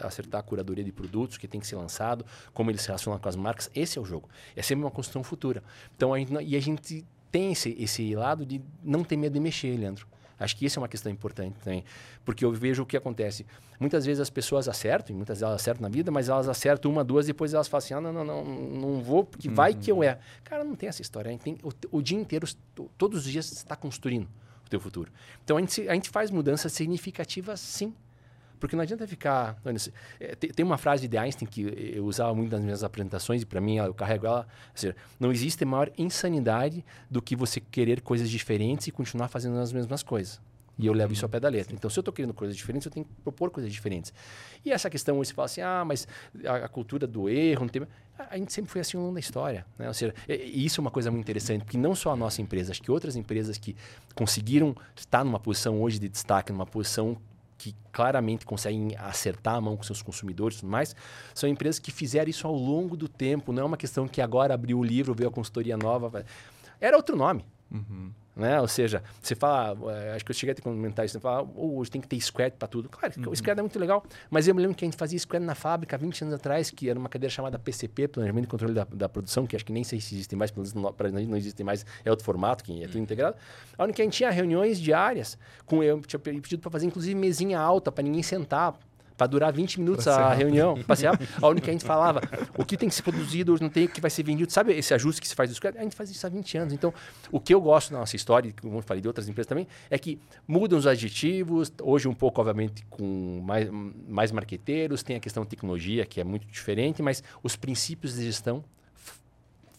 acertar a curadoria de produtos que tem que ser lançado, como ele se relaciona com as marcas. Esse é o jogo. É sempre uma construção futura. Então, a gente, e a gente tem esse, esse lado de não ter medo de mexer, Leandro. Acho que isso é uma questão importante também, porque eu vejo o que acontece. Muitas vezes as pessoas acertam, e muitas delas acertam na vida, mas elas acertam uma, duas, depois elas falam assim, ah, não, não, não, não vou, porque uhum. vai que eu é. Cara, não tem essa história. A gente tem, o, o dia inteiro, todos os dias, está construindo o teu futuro. Então, a gente, a gente faz mudanças significativas, sim. Porque não adianta ficar. É, tem uma frase de Einstein que eu usava muito nas minhas apresentações e para mim eu carrego ela. Não existe maior insanidade do que você querer coisas diferentes e continuar fazendo as mesmas coisas. E eu levo isso ao pé da letra. Então, se eu estou querendo coisas diferentes, eu tenho que propor coisas diferentes. E essa questão, você fala assim, ah, mas a, a, cultura do erro, não tem... A, gente sempre foi assim ao longo da história. Né? Ou seja, e, isso é uma coisa muito interessante, porque não só a nossa empresa, acho que outras empresas que conseguiram estar numa posição hoje de destaque, numa posição que claramente conseguem acertar a mão com seus consumidores e tudo mais, são empresas que fizeram isso ao longo do tempo. Não é uma questão que agora abriu o livro, veio a consultoria nova. Era outro nome. Uhum. Né? Ou seja, você fala, eh, acho que eu cheguei a te comentar isso, você fala, oh, hoje tem que ter squad para tudo. Claro, uhum. o squad é muito legal, mas eu me lembro que a gente fazia squad na fábrica 20 anos atrás, que era uma cadeira chamada PCP, Planejamento e Controle da, da Produção, que acho que nem sei se existe mais, pelo menos para não existe mais, é outro formato, que é tudo uhum. integrado. Onde a gente tinha reuniões diárias, com eu tinha pedido para fazer inclusive mesinha alta, para ninguém sentar, para durar 20 minutos a reunião, passear. A única que a gente falava, o que tem que ser produzido, não tem o que vai ser vendido. Sabe esse ajuste que se faz do A gente faz isso há 20 anos. Então, o que eu gosto na nossa história, como eu falei de outras empresas também, é que mudam os adjetivos, hoje um pouco, obviamente, com mais, mais marqueteiros, tem a questão de tecnologia, que é muito diferente, mas os princípios de gestão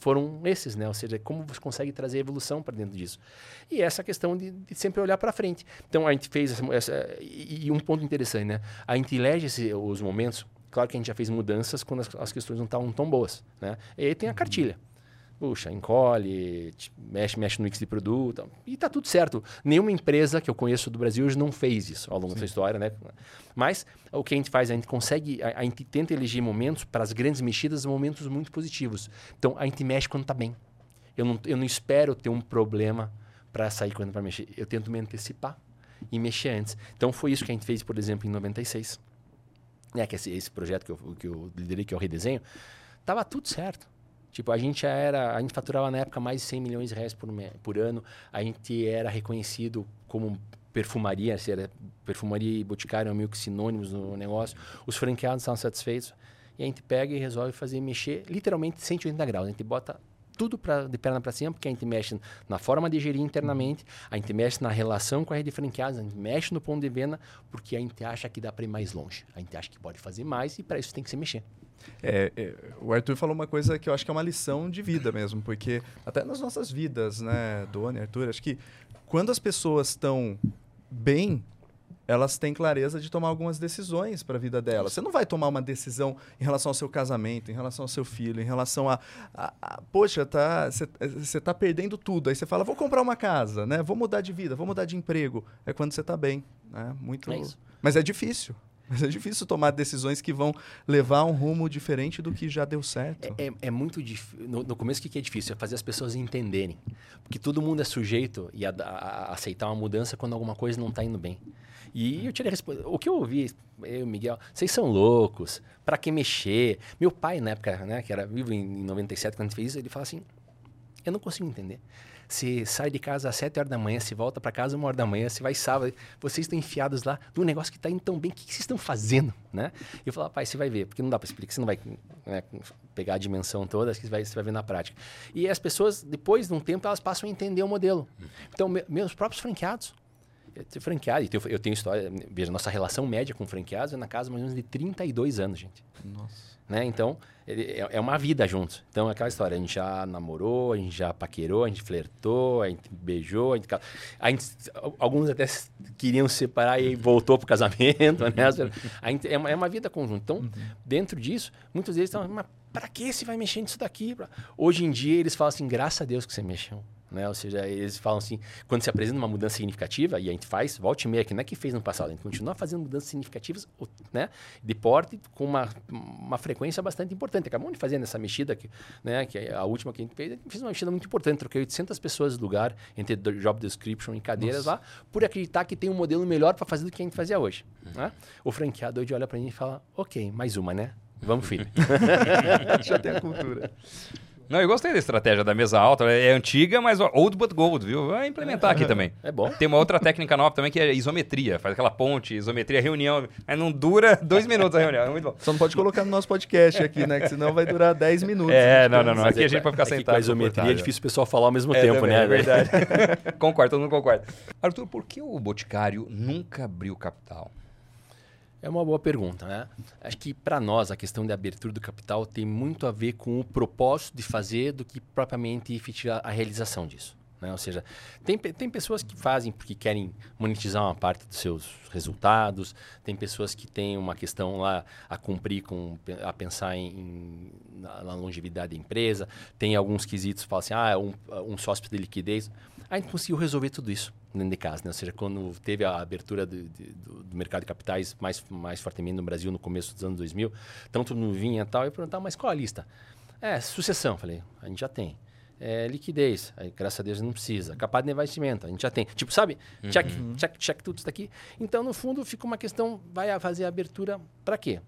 foram esses, né? Ou seja, como você consegue trazer evolução para dentro disso. E essa questão de, de sempre olhar para frente. Então a gente fez essa, essa e, e, um ponto interessante, né? A gente elege esse, os momentos. Claro que a gente já fez mudanças quando as, as questões não estavam tão boas, né? E aí tem a cartilha puxa, encolhe, mexe, mexe no mix de produto. E tá tudo certo. Nenhuma empresa que eu conheço do Brasil hoje não fez isso ao longo Sim. dessa história, né? Mas o que a gente faz, a gente consegue, a, a gente tenta eleger momentos para as grandes mexidas, momentos muito positivos. Então a gente mexe quando tá bem. Eu não, eu não espero ter um problema para sair quando vai mexer. Eu tento me antecipar e mexer antes. Então foi isso que a gente fez, por exemplo, em 96. Né, que esse, esse projeto que eu, que eu liderei, que é o redesenho, tava tudo certo Tipo, a gente era, a gente faturava na época mais de 100 milhões de reais por, por ano. A gente era reconhecido como perfumaria, era perfumaria e boticário eram meio que sinônimos no negócio. Os franqueados estavam satisfeitos. E a gente pega e resolve fazer mexer literalmente 180 graus. A gente bota tudo pra, de perna para cima, porque a gente mexe na forma de gerir internamente, a gente mexe na relação com a rede de franqueados, a gente mexe no ponto de venda, porque a gente acha que dá para ir mais longe. A gente acha que pode fazer mais e para isso tem que se mexer. É, é, o Arthur falou uma coisa que eu acho que é uma lição de vida mesmo, porque até nas nossas vidas, né, Dona e Arthur, acho que quando as pessoas estão bem, elas têm clareza de tomar algumas decisões para a vida delas. Você não vai tomar uma decisão em relação ao seu casamento, em relação ao seu filho, em relação a, a, a poxa, tá, você tá perdendo tudo. Aí você fala, vou comprar uma casa, né? Vou mudar de vida, vou mudar de emprego. É quando você está bem, né? Muito. É Mas é difícil. Mas é difícil tomar decisões que vão levar a um rumo diferente do que já deu certo. É, é, é muito difícil. No, no, começo, o que é difícil? É fazer as pessoas entenderem. Porque todo mundo é sujeito a, a, a aceitar uma mudança quando alguma coisa não está indo bem. E eu tirei a O que eu ouvi, eu e Miguel, vocês são loucos, para que mexer? Meu pai, na época, né, que era vivo em 97, quando a gente fez isso, ele fala assim: eu não consigo entender. Você sai de casa às 7 horas da manhã, se volta para casa uma hora da manhã, você vai sábado, vocês estão enfiados lá num negócio que está indo tão bem, o que, que vocês estão fazendo? Né? E eu falo, pai, você vai ver, porque não dá para explicar, você não vai né, pegar a dimensão toda, você vai, você vai ver na prática. E as pessoas, depois de um tempo, elas passam a entender o modelo. Então, me, meus próprios franqueados, franqueado, eu tenho história, veja, nossa relação média com franqueados é na casa mais ou menos de 32 anos, gente. Nossa. Né? Então, é, é uma vida juntos. Então, é aquela história, a gente já namorou, a gente já paquerou, a gente flertou, a gente beijou, a gente, a gente alguns até queriam se separar e voltou pro casamento, né? A gente, é, uma, é uma vida conjunta. Então, uhum. dentro disso, muitos deles estão, mas para que você vai mexer nisso daqui? Hoje em dia, eles falam assim, graças a Deus que você mexeu. Né? Ou seja, eles falam assim, quando se apresenta uma mudança significativa, e a gente faz, volte e meia, que não é que fez no passado, a gente continua fazendo mudanças significativas né? de porte com uma, uma frequência bastante importante. Acabamos de fazer nessa mexida, que, né? que é a última que a gente fez, a gente fez uma mexida muito importante, troquei 800 pessoas de lugar entre job description e cadeiras Nossa. lá, por acreditar que tem um modelo melhor para fazer do que a gente fazia hoje. Uhum. Né? O franqueado hoje olha para mim e fala, ok, mais uma, né? Vamos, filho. Já tem a cultura. Não, eu gostei da estratégia da mesa alta. É antiga, mas old but gold, viu? Vai implementar aqui também. É bom. Tem uma outra técnica nova também que é isometria. Faz aquela ponte, isometria, reunião. Mas não dura dois minutos a reunião. É muito bom. Só não pode colocar no nosso podcast aqui, né? Que senão vai durar dez minutos. É, não, não, não. Aqui a gente pode ficar é sentado. Com a isometria é difícil o pessoal falar ao mesmo é, tempo, também, né? É verdade. concordo, todo mundo concorda. Arthur, por que o Boticário nunca abriu capital? É uma boa pergunta, né? Acho que para nós a questão da abertura do capital tem muito a ver com o propósito de fazer do que propriamente a realização disso. Né? Ou seja, tem, tem pessoas que fazem porque querem monetizar uma parte dos seus resultados, tem pessoas que têm uma questão lá a cumprir, com, a pensar em, em na, na, longevidade da empresa, tem alguns quesitos que falam assim, ah, um, um sócio de liquidez. A gente conseguiu resolver tudo isso dentro de casa. Né? Ou seja, quando teve a abertura do, do, do, mercado de capitais mais, mais fortemente no Brasil no começo dos anos 2000, tanto no vinha e tal, eu perguntava, mas qual a lista? É, sucessão. Falei, a gente já tem. É, liquidez. Aí, graças a Deus não precisa. Capaz de investimento, a gente já tem. Tipo, sabe? Check, Uhum. check, check tudo isso daqui. Então, no fundo, fica uma questão, vai fazer a abertura para quê?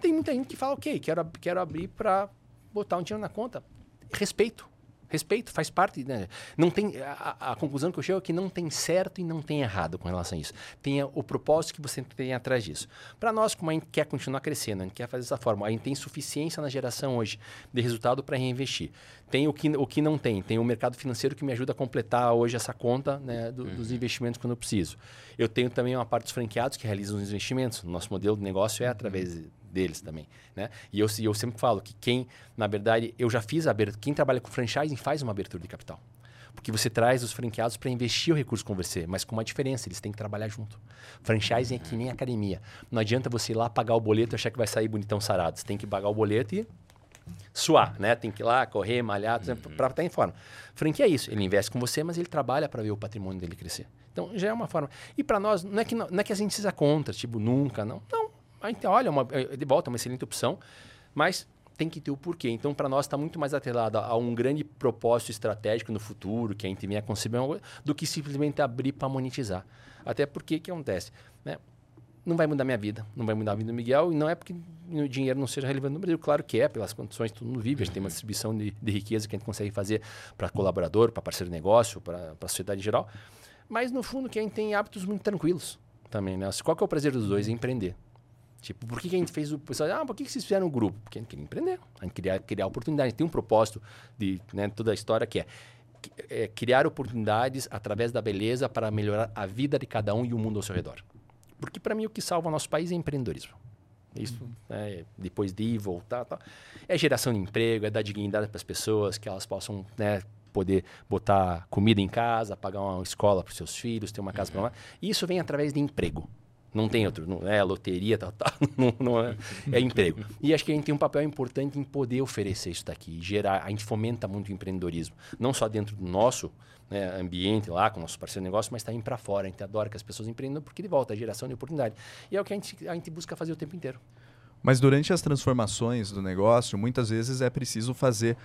Tem muita gente que fala, ok, quero, quero abrir para botar um dinheiro na conta. Respeito. Respeito faz parte. Né? Não tem, a, a- conclusão que eu chego é que não tem certo e não tem errado com relação a isso. Tenha o propósito que você tem atrás disso. Para nós, como a gente quer continuar crescendo, a gente quer fazer dessa forma, a gente tem suficiência na geração hoje de resultado para reinvestir. Tem o que, o que não tem. Tem o mercado financeiro que me ajuda a completar hoje essa conta né, do- dos investimentos quando eu preciso. Eu tenho também uma parte dos franqueados que realizam os investimentos. Nosso modelo de negócio é através deles também. Né? E eu, eu sempre falo que quem, na verdade, eu já fiz a abertura, quem trabalha com franchising faz uma abertura de capital. Porque você traz os franqueados para investir o recurso com você, mas com uma diferença, eles têm que trabalhar junto. Franchising é que nem academia. Não adianta você ir lá pagar o boleto e achar que vai sair bonitão sarado. Você tem que pagar o boleto e suar, né? Tem que ir lá, correr, malhar, para estar em forma. Franquia é isso, ele investe com você, mas ele trabalha para ver o patrimônio dele crescer. Então já é uma forma. E para nós, não é, que, não, não é que a gente seja contra, tipo, nunca, não. Não, a gente olha, uma, é, de volta, uma excelente opção, mas tem que ter o porquê. Então, para nós, está muito mais atrelado a um grande propósito estratégico no futuro, que a gente vem a conceber, do que simplesmente abrir para monetizar. Até porque, o que acontece? Né? não vai mudar minha vida, não vai mudar a vida do Miguel, e não é porque o dinheiro não seja relevante no Brasil, claro que é, pelas condições que todo mundo vive, a gente tem uma distribuição de, de riqueza que a gente consegue fazer para colaborador, para parceiro de negócio, para a sociedade em geral, mas no fundo que a gente tem hábitos muito tranquilos também, né? Qual que é o prazer dos dois? É empreender. Tipo, por que, que a gente fez o. pessoal, Ah, por que, que vocês fizeram o grupo? Porque a gente queria empreender, a gente queria criar oportunidade. A gente tem um propósito de né, toda a história que é, é criar oportunidades através da beleza para melhorar a vida de cada um e o mundo ao seu redor. Porque para mim o que salva o nosso país é empreendedorismo. Isso, né, depois de ir, voltar, tal. é geração de emprego, é dar dignidade para as pessoas, que elas possam né, poder botar comida em casa, pagar uma escola para os seus filhos, ter uma casa para lá. E isso vem através de emprego. Não tem outro, não é loteria, tal, tal, não, não é, é emprego. E acho que a gente tem um papel importante em poder oferecer isso daqui, gerar, a gente fomenta muito o empreendedorismo, não só dentro do nosso né, ambiente lá, com o nosso parceiro de negócio, mas também para fora. A gente adora que as pessoas empreendam porque de volta, a geração de oportunidade. E é o que a gente, a gente busca fazer o tempo inteiro. Mas durante as transformações do negócio, muitas vezes é preciso fazer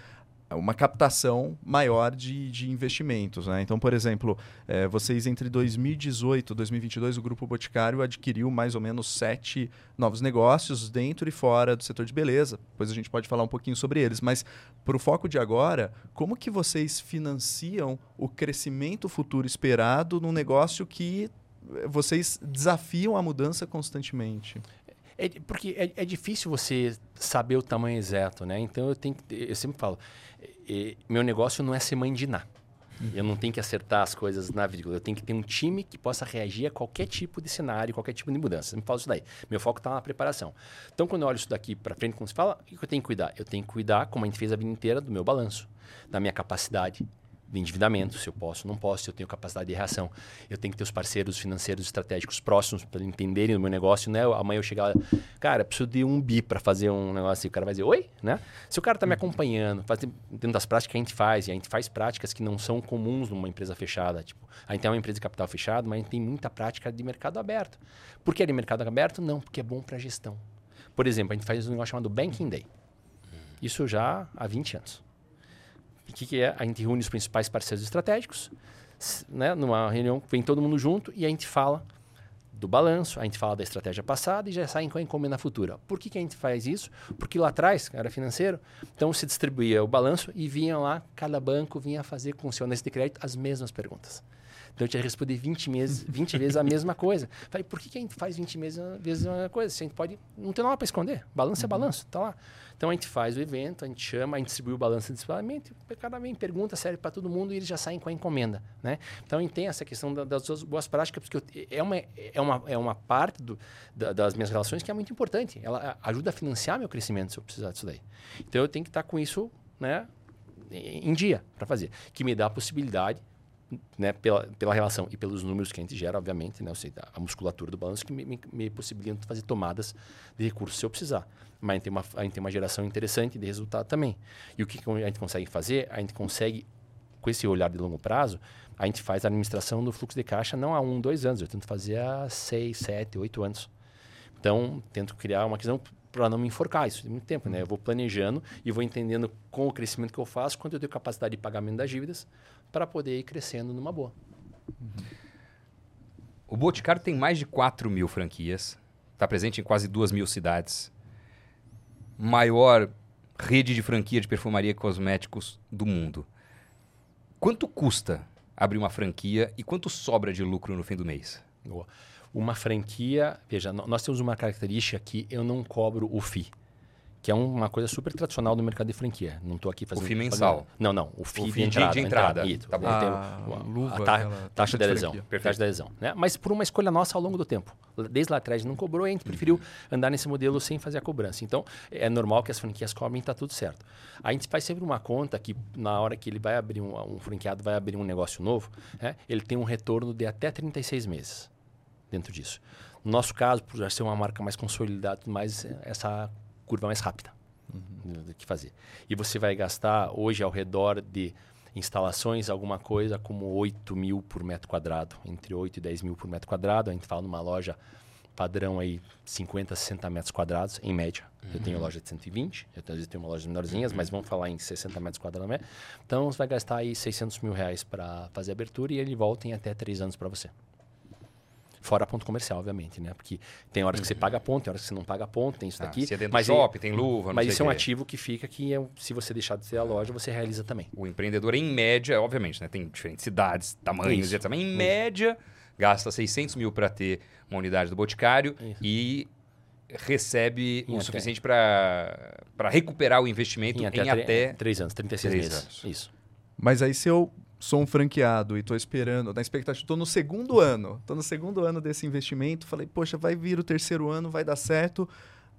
uma captação maior de, de investimentos. Né? Então, por exemplo, eh, vocês entre 2018 e 2022, o Grupo Boticário adquiriu mais ou menos sete novos negócios dentro e fora do setor de beleza. Depois a gente pode falar um pouquinho sobre eles. Mas, para o foco de agora, como que vocês financiam o crescimento futuro esperado num negócio que eh, vocês desafiam a mudança constantemente? É, porque é, é, difícil você saber o tamanho exato, né? Então eu tenho que, eu sempre falo, é, meu negócio não é ser. Uhum. Eu não tenho que acertar as coisas na vírgula. Eu tenho que ter um time que possa reagir a qualquer tipo de cenário, qualquer tipo de mudança. Eu me falo isso daí. Meu foco está na preparação. Então, quando eu olho isso daqui para frente, como se fala, o que eu tenho que cuidar? Eu tenho que cuidar, como a gente fez a vida inteira, do meu balanço, da minha capacidade de endividamento, se eu posso, não posso, se eu tenho capacidade de reação. Eu tenho que ter os parceiros financeiros estratégicos próximos para entenderem o meu negócio, né? Amanhã eu chegar, cara, preciso de um bi para fazer um negócio assim. O cara vai dizer, oi, né? Se o cara está me acompanhando, faz, dentro das práticas que a gente faz, e a gente faz práticas que não são comuns numa empresa fechada. Tipo, a gente tem uma empresa de capital fechado, mas a gente tem muita prática de mercado aberto. Por que é de mercado aberto? Não, porque é bom para gestão. Por exemplo, a gente faz um negócio chamado Banking Day. Isso já há 20 anos. O que, que, é? A gente reúne os principais parceiros estratégicos, né? numa reunião, vem todo mundo junto e a gente fala do balanço, a gente fala da estratégia passada e já sai com a encomenda futura. Por que, que a gente faz isso? Porque lá atrás, era financeiro, então se distribuía o balanço e vinha lá, cada banco vinha fazer com o seu de crédito as mesmas perguntas. Então eu tinha que responder 20, meses, 20 vezes a mesma coisa. Falei, por que, que a gente faz 20 vezes a mesma coisa? Se a gente pode. Não tem nada para esconder. Balanço uhum. é balanço, tá lá. Então a gente faz o evento, a gente chama, a gente distribui o balanço antecipadamente, cada vez pergunta serve para todo mundo e eles já saem com a encomenda. Né? Então a gente tem essa questão da, das boas práticas, porque é, uma, é, uma, é uma parte do, da, das minhas relações que é muito importante. Ela ajuda a financiar meu crescimento se eu precisar disso daí. Então eu tenho que estar com isso né, em dia para fazer, que me dá a possibilidade né, pela, pela relação e pelos números que a gente gera, obviamente, né, a musculatura do balanço que me, me, me possibilitam fazer tomadas de recursos se eu precisar. Mas a gente, tem uma, a gente tem uma geração interessante de resultado também. E o que a gente consegue fazer? A gente consegue, com esse olhar de longo prazo, a gente faz a administração do fluxo de caixa não há um, dois anos, eu tento fazer há seis, sete, oito anos. Então, tento criar uma questão para não me enforcar. Isso tem muito tempo, né? Eu vou planejando e vou entendendo com o crescimento que eu faço, quanto eu tenho capacidade de pagamento das dívidas para poder ir crescendo numa boa. O Boticário tem mais de 4 mil franquias, está presente em quase 2 mil cidades. Maior rede de franquia de perfumaria e cosméticos do mundo. Quanto custa abrir uma franquia e quanto sobra de lucro no fim do mês? Boa. Uma franquia, veja, nós temos uma característica que eu não cobro o FII que é uma coisa super tradicional do mercado de franquia. Não estou aqui fazendo... O FII mensal. Não, não. O FII, o FII de entrada. De entrada. Isso. Tá bom. A, a, luva, a ta, taxa de adesão. Taxa de adesão. Né? Mas por uma escolha nossa ao longo do tempo. Desde lá atrás não cobrou, a gente preferiu andar nesse modelo sem fazer a cobrança. Então, é normal que as franquias cobrem e está tudo certo. A gente faz sempre uma conta que na hora que ele vai abrir, um, um franqueado vai abrir um negócio novo, né? ele tem um retorno de até 36 meses dentro disso. No nosso caso, por já ser uma marca mais consolidada, mais essa curva mais rápida uhum. do que fazer. E você vai gastar hoje ao redor de instalações, alguma coisa como 8 mil por metro quadrado, entre 8 e 10 mil por metro quadrado. A gente fala numa loja padrão aí 50, 60 metros quadrados, em média. Uhum. Eu tenho uhum. loja de 120, eu às vezes tenho uma loja menorzinhas, uhum. mas vamos falar em 60 metros quadrados. Né? Então você vai gastar aí 600 mil reais para fazer a abertura e ele volta em até 3 anos para você. Fora ponto comercial, obviamente, né? Porque tem horas que você paga ponto, tem horas que você não paga ponto, tem isso ah, daqui. Se é dentro mas do shopping, tem luva, Mas isso é um ativo que fica que é, se você deixar de ter a loja, você realiza também. O empreendedor, em média, obviamente, né? Tem diferentes cidades, tamanhos, isso. etc. Mas em isso. média, gasta 600 mil para ter uma unidade do Boticário isso. e recebe em o até... suficiente para recuperar o investimento em, até, em até... 3 anos, 36 3 meses. Anos. Isso. Mas aí se eu sou um franqueado e estou esperando, na expectativa, estou no segundo ano, estou no segundo ano desse investimento, falei, poxa, vai vir o terceiro ano, vai dar certo.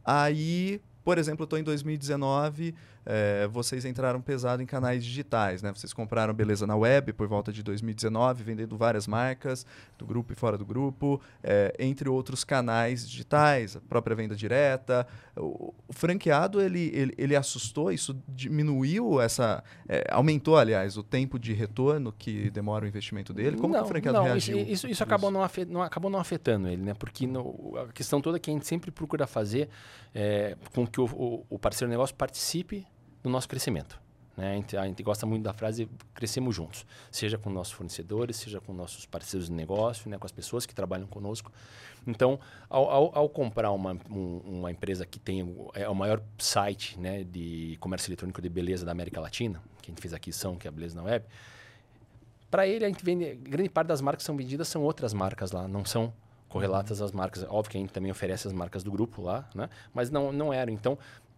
Aí, por exemplo, estou em 2019, é, vocês entraram pesado em canais digitais, né? Vocês compraram Beleza na Web por volta de 2019, vendendo várias marcas, do grupo e fora do grupo, é, entre outros canais digitais, a própria venda direta. O, o franqueado, ele, ele, ele, assustou, isso diminuiu essa... É, aumentou, aliás, o tempo de retorno que demora o investimento dele? Como não, que o franqueado não, reagiu? Isso, isso, isso acabou, não afet, não, acabou não afetando ele, né? Porque no, a questão toda é que a gente sempre procura fazer é, com que o, o, o parceiro do negócio participe no nosso crescimento. Né? A, gente, a, gente, gosta muito da frase crescemos juntos, seja com nossos fornecedores, seja com nossos parceiros de negócio, né? com as pessoas que trabalham conosco. Então, ao, ao, ao comprar uma, um, uma empresa que tem é o maior site né, de comércio eletrônico de beleza da América Latina, que a gente fez aqui são que é a Beleza na Web, para ele a gente vende, grande parte das marcas que são vendidas são outras marcas lá, não são correlatas às marcas. Óbvio que a gente também oferece as marcas do grupo lá, né? mas não, não eram. Então,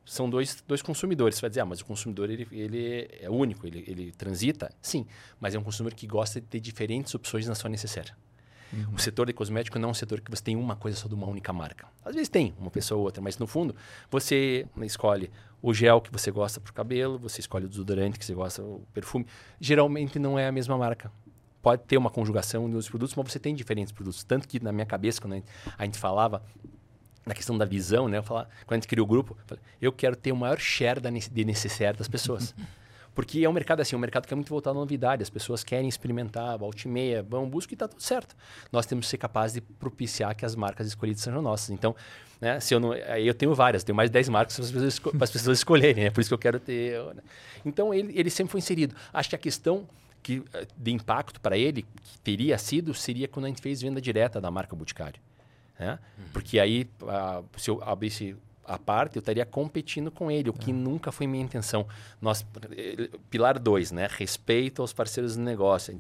são dois, dois consumidores. Você vai dizer, ah, mas o consumidor ele, ele é único, ele, ele transita? Sim, mas é um consumidor que gosta de ter diferentes opções na sua necessária. Uhum. O setor de cosmético não é um setor que você tem uma coisa só de uma única marca. Às vezes tem, uma pessoa ou outra, mas no fundo, você escolhe o gel que você gosta para o cabelo, você escolhe o desodorante que você gosta, o perfume. Geralmente não é a mesma marca. Pode ter uma conjugação dos produtos, mas você tem diferentes produtos. Tanto que na minha cabeça, quando a gente falava, na questão da visão, né? Eu falar, quando a gente criou o grupo, eu, quero ter o maior share da, de necessário das pessoas. Porque é um mercado assim, um mercado que é muito voltado à novidade. As pessoas querem experimentar, volta e meia, vão, buscar e está tudo certo. Nós temos que ser capazes de propiciar que as marcas escolhidas sejam nossas. Então, né, se eu não, eu tenho várias, tenho mais de 10 marcas para as pessoas, para as pessoas escolherem, é né? por isso que eu quero ter. Né? Então, ele, ele sempre foi inserido. Acho que a questão que, eh, de impacto para ele, que teria sido, seria quando a gente fez venda direta da marca Boticário. Né? Uhum. Porque aí, a, se eu abrisse a parte, eu estaria competindo com ele, o que é. nunca foi minha intenção. Nós, pilar 2, né? Respeito aos parceiros de negócio.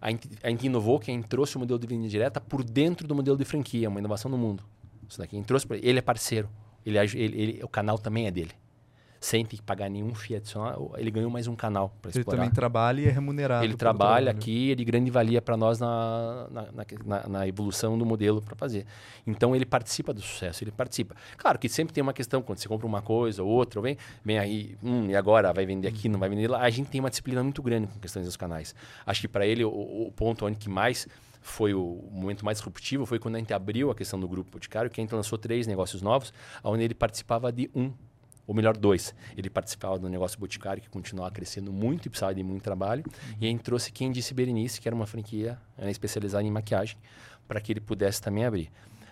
A gente, a gente inovou que a gente trouxe o modelo de venda direta por dentro do modelo de franquia, uma inovação no mundo. Isso daqui gente trouxe, ele é parceiro. Ele, ele, ele, o canal também é dele sem ter que pagar nenhum FII adicional, ele ganhou mais um canal para explorar. Ele também trabalha e é remunerado. Ele trabalha aqui, ele grande valia para nós na na, na, na, evolução do modelo para fazer. Então ele participa do sucesso, ele participa. Claro que sempre tem uma questão, quando você compra uma coisa ou outra, vem, vem aí, hum, e agora vai vender aqui, não vai vender lá. A gente tem uma disciplina muito grande com questões dos canais. Acho que para ele o, o ponto onde que mais foi o momento mais disruptivo foi quando a gente abriu a questão do grupo Boticário, que a gente lançou três negócios novos, onde ele participava de um ou melhor, dois. Ele participava do negócio Boticário, que continuava crescendo muito e precisava de muito trabalho. Uhum. E aí trouxe quem disse Berenice, que era uma franquia era especializada em maquiagem, para que ele pudesse também abrir.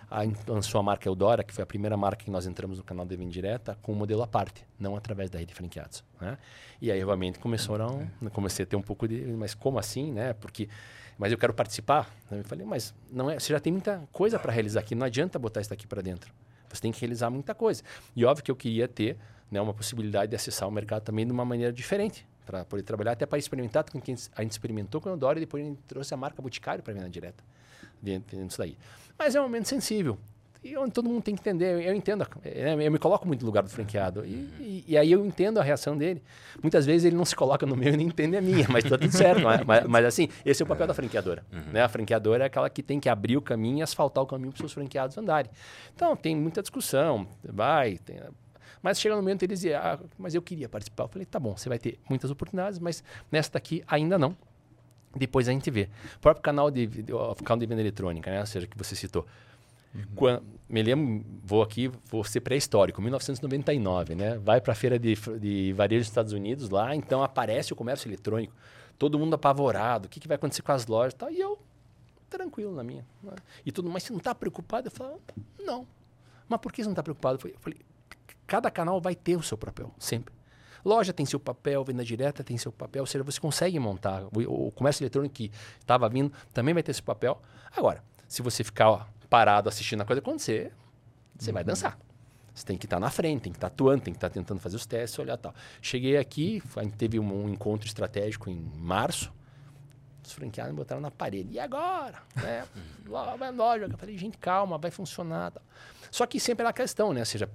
a, lançou a marca Eudora, que foi a primeira marca que nós entramos no canal de venda direta, com um modelo à parte, não através da rede de franqueados. Né? E aí, realmente, começaram, comecei a ter um pouco de... Mas como assim, né? Porque... Mas eu quero participar. Eu falei, mas não é, você já tem muita coisa para realizar aqui, não adianta botar isso aqui para dentro. Você tem que realizar muita coisa. E óbvio que eu queria ter né, uma possibilidade de acessar o mercado também de uma maneira diferente, para poder trabalhar, até para experimentar com quem a gente experimentou com o Eudora e depois a gente trouxe a marca Boticário para venda direta dentro disso daí. Mas é um momento sensível. E onde todo mundo tem que entender. Eu entendo, é, eu me coloco muito no lugar do franqueado. E, e, e, aí eu entendo a reação dele. Muitas vezes ele não se coloca no meu e nem entende a minha, mas está tudo certo. É? mas, mas, assim, esse é o papel da franqueadora. Uhum. Né? A franqueadora é aquela que tem que abrir o caminho e asfaltar o caminho para os seus franqueados andarem. Então, tem muita discussão. Vai, tem, mas chega no momento eles dizem, ah, mas eu queria participar. Eu falei, tá bom, você vai ter muitas oportunidades, mas nesta aqui ainda não. Depois a gente vê. O próprio canal de, de, canal de venda eletrônica, né? ou seja, que você citou. Uhum. Quando, me lembro, vou aqui, vou ser pré-histórico, 1999, né? Vai para a feira de, de varejo dos Estados Unidos lá, então aparece o comércio eletrônico, todo mundo apavorado, o que, que vai acontecer com as lojas e tal. E eu, tranquilo na minha. Né? E tudo, mas você não está preocupado? Eu falo, não. Mas por que você não está preocupado? Eu falei, cada canal vai ter o seu papel, sempre. Loja tem seu papel, venda direta tem seu papel, ou seja, você consegue montar. O, comércio eletrônico que estava vindo também vai ter seu papel. Agora, se você ficar parado assistindo a coisa acontecer, você uhum. vai dançar. Você tem que estar tá na frente, tem que estar tá atuando, tem que estar tá tentando fazer os testes, olhar tal. Cheguei aqui, a gente teve um, um encontro estratégico em março. Os franqueados me botaram na parede. E agora? É, vai loja. Eu falei, gente, calma, vai funcionar. Tal. Só que sempre é a questão, né? Ou seja,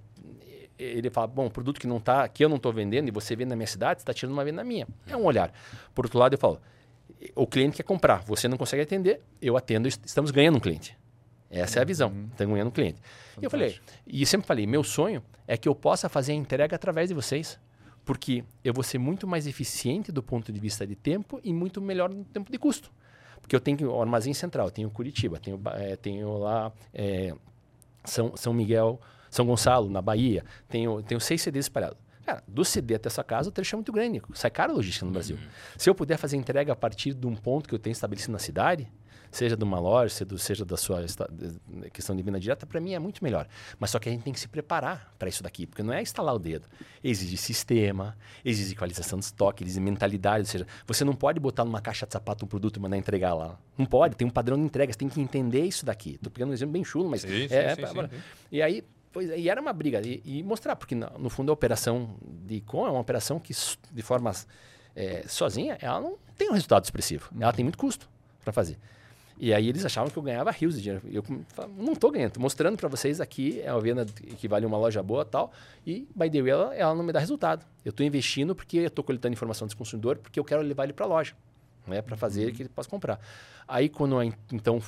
ele fala, bom, produto que não tá, que eu não estou vendendo e você vende na minha cidade, você está tirando uma venda minha. É um olhar. Por outro lado, eu falo, o cliente quer comprar, você não consegue atender, eu atendo, estamos ganhando um cliente. Essa é a visão, uhum. ganhando um cliente. Fantástico. E eu falei, e sempre falei, meu sonho é que eu possa fazer a entrega através de vocês, porque eu vou ser muito mais eficiente do ponto de vista de tempo e muito melhor no tempo de custo. Porque eu tenho o armazém central, tenho Curitiba, tenho, é, tenho lá é, São, São Miguel, são Gonçalo, na Bahia. Tenho, tenho seis CDs espalhados. Cara, do CD até essa casa, o trecho é muito grande. Sai caro a logística no Brasil. Uhum. Se eu puder fazer entrega a partir de um ponto que eu tenho estabelecido na cidade, seja de uma loja, seja, do, seja da sua questão de venda direta, para mim é muito melhor. Mas só que a gente tem que se preparar para isso daqui, porque não é instalar o dedo. Exige sistema, exige equalização de estoque, exige mentalidade. Ou seja, você não pode botar numa caixa de sapato um produto e mandar entregar lá. Não pode, tem um padrão de entrega, você tem que entender isso daqui. Estou pegando um exemplo bem chulo, mas. Sim, é, sim, sim, sim, E aí Pois é, e era uma briga. E, e mostrar, porque no, fundo a operação de com é uma operação que, de forma é, sozinha, ela não tem um resultado expressivo. Uhum. Ela tem muito custo para fazer. E aí eles achavam que eu ganhava rios de dinheiro. Eu não estou ganhando, estou mostrando para vocês aqui, é uma venda que vale uma loja boa tal. E, by the way, ela, ela não me dá resultado. Eu estou investindo porque eu estou coletando informação desse consumidor, porque eu quero levar ele para a loja, né, para fazer uhum. que ele possa comprar. Aí, quando então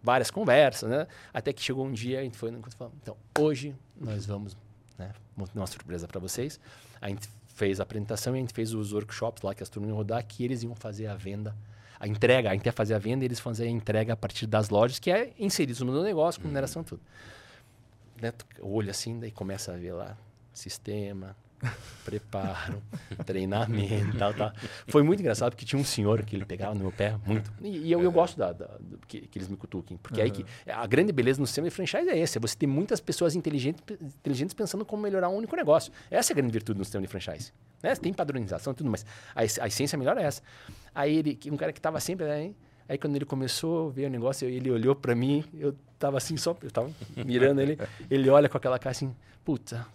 várias conversas, né? Até que chegou um dia, a gente foi no encontro e falou, então, hoje nós vamos, né? Uma surpresa para vocês. A gente fez a apresentação e a gente fez os workshops lá que as turmas iam rodar, que eles iam fazer a venda, a entrega, a gente ia fazer a venda eles fazer a entrega a partir das lojas, que é inserido no negócio, com mineração tudo. Né? Olha assim, daí começa a ver lá, sistema, preparo, treinamento, tal, tal. Foi muito engraçado porque tinha um senhor que ele pegava no meu pé muito. E, e eu, eu gosto da, da, do, que, que, eles me cutuquem. Porque uhum. aí que a grande beleza no sistema de franchise é esse: é você ter muitas pessoas inteligentes, inteligentes pensando como melhorar um único negócio. Essa é a grande virtude no sistema de franchise. Né? Tem padronização e tudo, mas a, a essência melhor é essa. Aí ele, um cara que estava sempre. Né? Aí quando ele começou a ver o negócio, ele olhou para mim, eu tava assim só, eu tava mirando ele, ele olha com aquela cara assim, puta,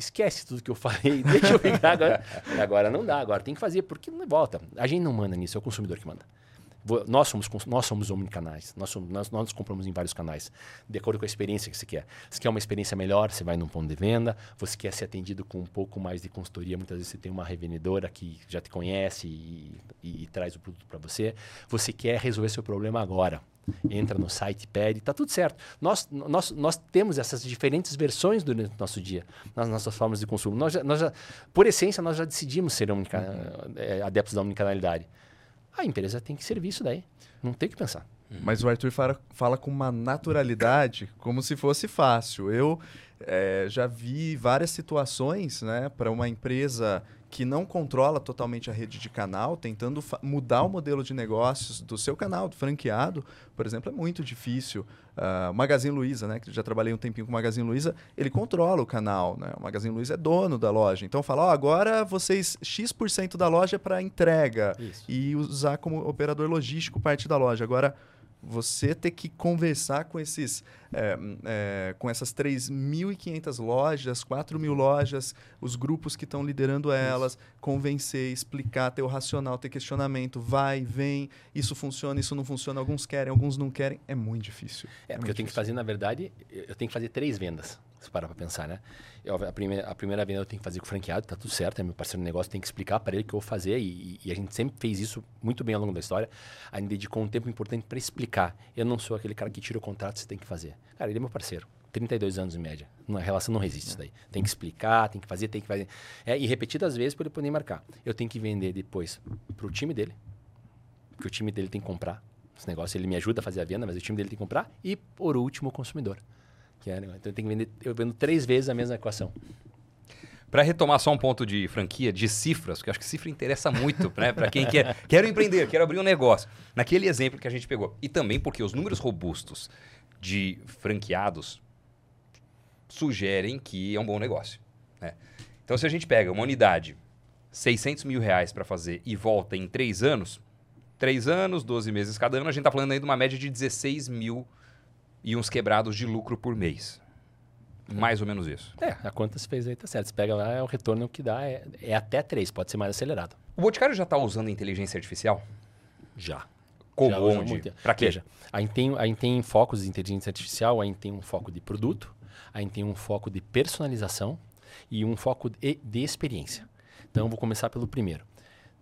esquece tudo que eu falei, deixa eu ficar agora. agora não dá, agora tem que fazer, porque não volta. A gente não manda nisso, é o consumidor que manda. Nós somos, nós somos omnicanais, nós, somos, nós, nós nos compramos em vários canais, de acordo com a experiência que você quer. Se quer uma experiência melhor, você vai num ponto de venda, você quer ser atendido com um pouco mais de consultoria, muitas vezes você tem uma revendedora que já te conhece e, e, e traz o produto para você. Você quer resolver seu problema agora entra no site, pede, está tudo certo. Nós, nós, nós temos essas diferentes versões durante o nosso dia, nas nossas formas de consumo. Nós, já, nós já, por essência, nós já decidimos ser é, adeptos da omnicanalidade. A empresa tem que servir isso daí, não tem que pensar. Mas o Arthur fala, fala com uma naturalidade, como se fosse fácil. Eu é, já vi várias situações né, para uma empresa que não controla totalmente a rede de canal, tentando mudar o modelo de negócios do seu canal, do franqueado, por exemplo, é muito difícil. Uh, Magazine Luiza, né, que já trabalhei um tempinho com o Magazine Luiza, ele controla o canal, né? O Magazine Luiza é dono da loja. Então fala, ó, agora vocês X% da loja é para entrega Isso. e usar como operador logístico parte da loja. Agora você ter que conversar com esses é, é, com essas 3.500 lojas, 4.000 lojas, os grupos que estão liderando elas, isso. convencer, explicar, ter o racional, ter questionamento, vai, vem, isso funciona, isso não funciona, alguns querem, alguns não querem, é muito difícil. É, é porque eu tenho difícil. que fazer, na verdade, eu tenho que fazer três vendas se parar para pensar, né? Eu, a, primeira, a primeira venda eu tenho que fazer com o franqueado, tá tudo certo, é meu parceiro de negócio, tem que explicar para ele o que eu vou fazer e, e, a gente sempre fez isso muito bem ao longo da história. A gente dedicou um tempo importante para explicar. Eu não sou aquele cara que tira o contrato, você tem que fazer. Cara, ele é meu parceiro. 32 anos em média. A relação não resiste isso daí. Tem que explicar, tem que fazer, tem que fazer. É, e repetidas vezes para ele poder marcar. Eu tenho que vender depois para o time dele, porque o time dele tem que comprar esse negócio. Ele me ajuda a fazer a venda, mas o time dele tem que comprar. E, por último, o consumidor. Que é, então eu tenho que vender, eu vendo três vezes a mesma equação. Para retomar só um ponto de franquia, de cifras, porque acho que cifra interessa muito né, para quem quer quero empreender, quero abrir um negócio. Naquele exemplo que a gente pegou. E também porque os números robustos de franqueados sugerem que é um bom negócio. Né? Então, se a gente pega uma unidade, 600 mil reais para fazer e volta em três anos, três anos, 12 meses cada ano, a gente está falando aí de uma média de 16 mil e uns quebrados de lucro por mês. Mais ou menos isso. É, a conta se fez aí, tá certo. Você pega lá, é o retorno que dá é, é até 3, pode ser mais acelerado. O Boticário já está usando inteligência artificial? Já. Como? Já onde? Para quê? Veja, a gente, tem, a gente tem focos de inteligência artificial, a gente tem um foco de produto, a gente tem um foco de personalização e um foco de, de experiência. Então, eu vou começar pelo primeiro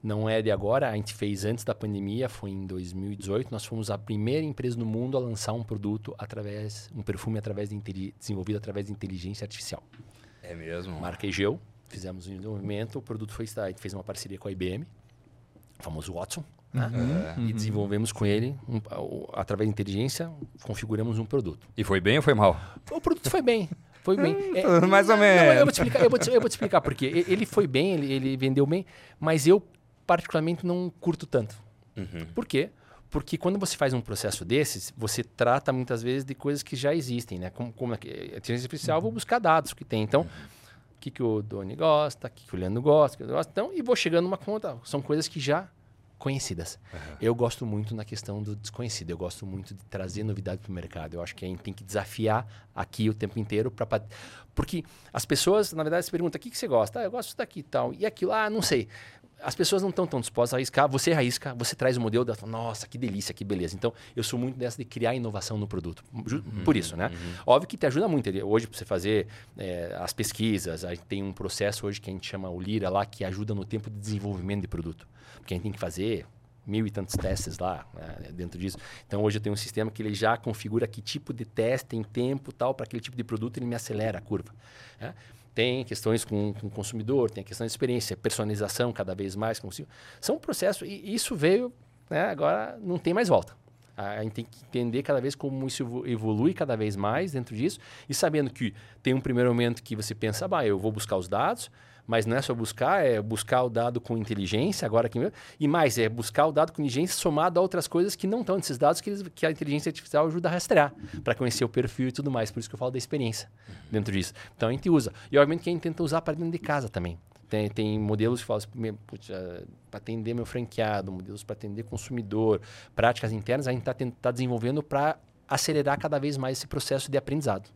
não é de agora, a gente fez antes da pandemia, foi em 2018, nós fomos a primeira empresa no mundo a lançar um produto através, um perfume através de desenvolvido através de inteligência artificial. É mesmo? Marca Egeu, fizemos um desenvolvimento, o produto foi, a gente fez uma parceria com a IBM, o famoso Watson, né? uhum, uhum. e desenvolvemos com ele, um, através de inteligência, configuramos um produto. E foi bem ou foi mal? O produto foi bem. Foi bem. É, mais ou menos. Não, eu, vou te explicar, eu, vou te, eu vou te explicar por quê. Ele foi bem, ele, ele vendeu bem, mas eu particularmente não curto tanto. Uhum. Por quê? Porque quando você faz um processo desses, você trata muitas vezes de coisas que já existem, né? Como, como a inteligência artificial, uhum. vou buscar dados que tem. Então, uhum. o que, que o Doni gosta, o que, que o Leandro gosta, o que eu gosto. Então, e vou chegando numa conta. São coisas que já conhecidas. Uhum. Eu gosto muito na questão do desconhecido. Eu gosto muito de trazer novidade para o mercado. Eu acho que a gente tem que desafiar aqui o tempo inteiro para porque as pessoas, na verdade, se perguntam: o que, que você gosta? Ah, eu gosto daqui e tal. E aquilo, ah, não sei as pessoas não estão tão dispostas a arriscar. Você arrisca, você traz o modelo, da, nossa, que delícia, que beleza. Então, eu sou muito dessa de criar inovação no produto. Uhum, por isso, né? Uhum. Óbvio que te ajuda muito. Hoje, para você fazer é, as pesquisas, a gente tem um processo hoje que a gente chama o Lira lá, que ajuda no tempo de desenvolvimento de produto. Porque a gente tem que fazer mil e tantos testes lá né, dentro disso. Então, hoje eu tenho um sistema que ele já configura que tipo de teste em tempo tal, para aquele tipo de produto, ele me acelera a curva. Né? Tem questões com, o consumidor, tem a questão de experiência, personalização cada vez mais. São um processo, e isso veio, né, agora não tem mais volta. A gente tem que entender cada vez como isso evolui cada vez mais dentro disso e sabendo que tem um primeiro momento que você pensa, bah, eu vou buscar os dados, mas não é só buscar, é buscar o dado com inteligência, agora que e mais, é buscar o dado com inteligência somado a outras coisas que não estão nesses dados que, eles, que a inteligência artificial ajuda a rastrear, para conhecer o perfil e tudo mais. Por isso que eu falo da experiência dentro disso. Então a gente usa. E obviamente que a gente tenta usar para dentro de casa também. Tem, tem modelos que falam assim, para atender meu franqueado, modelos para atender consumidor, práticas internas, a gente está tá desenvolvendo para acelerar cada vez mais esse processo de aprendizado.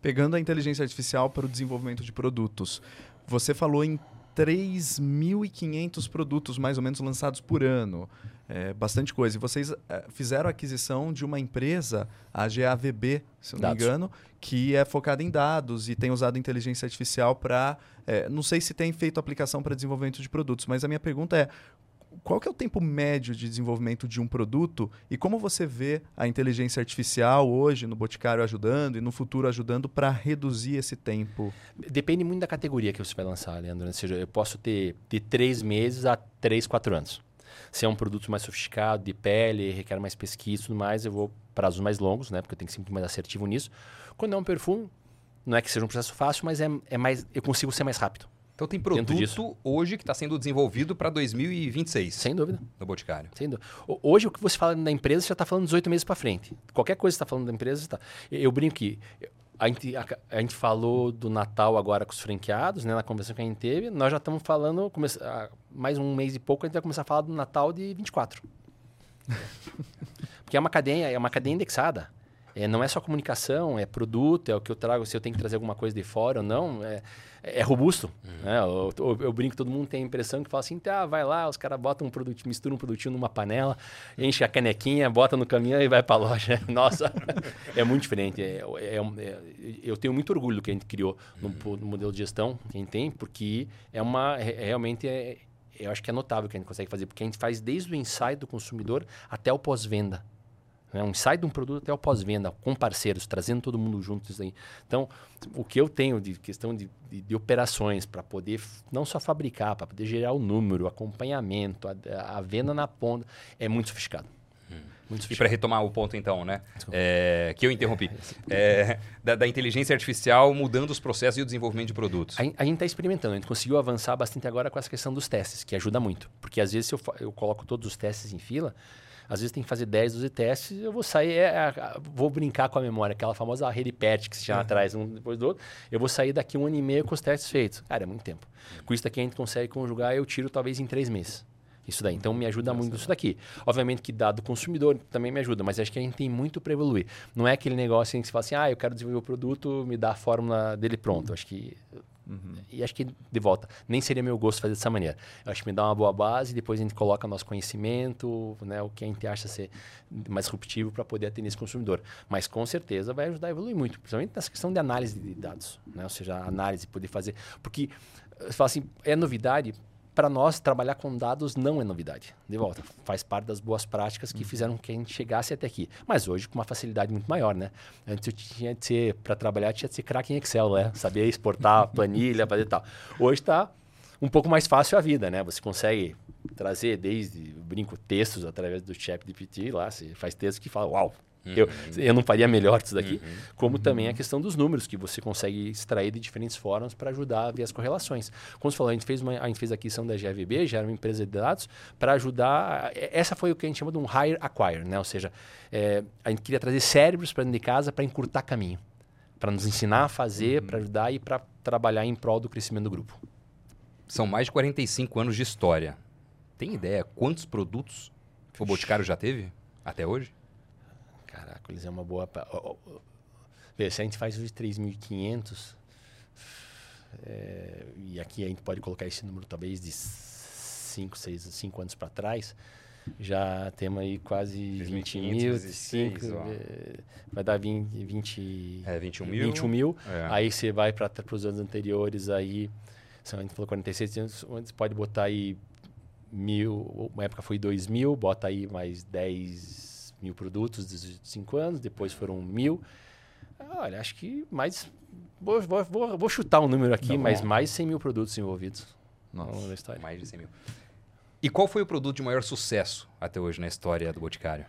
Pegando a inteligência artificial para o desenvolvimento de produtos, você falou em 3.500 produtos mais ou menos lançados por ano. É, bastante coisa. E vocês é, fizeram a aquisição de uma empresa, a GAVB, se não dados. me engano, que é focada em dados e tem usado inteligência artificial para. É, não sei se tem feito aplicação para desenvolvimento de produtos, mas a minha pergunta é: qual que é o tempo médio de desenvolvimento de um produto e como você vê a inteligência artificial hoje no Boticário ajudando e no futuro ajudando para reduzir esse tempo? Depende muito da categoria que você vai lançar, Leandro. Ou seja, eu posso ter de três meses a três, quatro anos. Se é um produto mais sofisticado, de pele, requer mais pesquisa e tudo mais, eu vou prazos mais longos, né? Porque eu tenho que ser muito mais assertivo nisso. Quando é um perfume, não é que seja um processo fácil, mas é, é mais, eu consigo ser mais rápido. Então tem produto hoje que está sendo desenvolvido para 2026 Sem dúvida. no Boticário. Sem dúvida. Ho- Hoje, o que você fala da empresa, você já está falando 18 meses para frente. Qualquer coisa que você está falando da empresa, está. Eu brinco que a gente, a, a gente falou do Natal agora com os franqueados, né, na conversa que a gente teve. Nós já estamos falando, começa, ah, mais um mês e pouco, a gente vai começar a falar do Natal de 24. Porque é uma cadeia, é uma cadeia indexada. É, não é só comunicação, é produto, é o que eu trago, se eu tenho que trazer alguma coisa de fora ou não. É, é robusto. né? Eu, eu- eu brinco, todo mundo tem a impressão que fala assim, tá, vai lá, os caras botam um produto, misturam um produtinho numa panela, enche a canequinha, bota no caminhão e vai para a loja. Nossa, é muito diferente. É, é um- é- eu tenho muito orgulho do que a gente criou no, no modelo de gestão que a gente tem, porque é uma, é- realmente, é, eu acho que é notável o que a gente consegue fazer, porque a gente faz desde o insight do consumidor até o pós-venda. Né? Um insight de um produto até o pós-venda, com parceiros, trazendo todo mundo junto. Isso aí. Então, o que eu tenho de questão de, de, de operações para poder não só fabricar, para poder gerar o número, o acompanhamento, a, a venda na ponta, é muito sofisticado. Muito E para retomar o ponto então, né? é, que eu interrompi. É, da, da inteligência artificial mudando os processos e o desenvolvimento de produtos. A, a gente está experimentando, a gente conseguiu avançar bastante agora com essa questão dos testes, que ajuda muito. Porque às vezes eu, eu coloco todos os testes em fila, às vezes tem que fazer 10, 12 testes, eu vou sair, é, é, vou brincar com a memória, aquela famosa rede PET que se chama atrás um depois do outro, eu vou sair daqui um ano e meio com os testes feitos. Cara, é muito tempo. Com isso daqui a gente consegue conjugar, eu tiro talvez em três meses. Isso daí. Então me ajuda muito isso daqui. Obviamente que dado consumidor também me ajuda, mas acho que a gente tem muito para evoluir. Não é aquele negócio em que você fala assim, ah, eu quero desenvolver o produto, me dá a fórmula dele pronto. Acho que e acho que, de volta, nem seria meu gosto fazer dessa maneira. Eu acho que me dá uma boa base, depois a gente coloca nosso conhecimento, né, o que a gente acha ser mais disruptivo para poder atender esse consumidor. Mas com certeza vai ajudar a evoluir muito, principalmente nessa questão de análise de dados. Né? Ou seja, análise, poder fazer. Porque, você fala assim, é novidade. Para nós, trabalhar com dados não é novidade. De volta, faz parte das boas práticas que fizeram que a gente chegasse até aqui. Mas hoje, com uma facilidade muito maior, né? Antes eu tinha de ser, para trabalhar, tinha de ser craque em Excel, né? Saber exportar planilha, fazer tal. Hoje está um pouco mais fácil a vida, né? Você consegue trazer desde, brinco, textos através do chat GPT lá, você faz textos que falam, uau, eu, eu não faria melhor isso daqui. Como também a questão dos números, que você consegue extrair de diferentes formas para ajudar a ver as correlações. Como você falou, a gente fez, uma, a gente fez a aquisição da GVB, já era uma empresa de dados, para ajudar. Essa foi o que a gente chama de um hire acquire, né? Ou seja, é, a gente queria trazer cérebros para dentro de casa para encurtar caminho, para nos ensinar a fazer, para ajudar e para trabalhar em prol do crescimento do grupo. São mais de 45 anos de história. Tem ideia quantos produtos o Boticário já teve até hoje? Caraca, eles é uma boa. ó, ó. Vê, se a gente faz hoje 3.500, é, e aqui a gente pode colocar esse número talvez de 5, 6, 5 anos para trás, já temos aí quase 20 3.500 mil, vezes seis, cinco, ó. é, vai dar 20, 20, É, 21 mil. 21 mil. É. Aí você vai para os anos anteriores, aí são, a gente falou 46 anos, onde você pode botar aí mil, uma época foi 2 mil, bota aí mais 10 mil produtos de 5 anos, depois foram mil. Olha, acho que mais. Vou, vou, vou, vou chutar um número aqui, Tá mas mais 100 mil produtos envolvidos Nossa. da história. Mais de 100 mil. E qual foi o produto de maior sucesso até hoje na história do Boticário?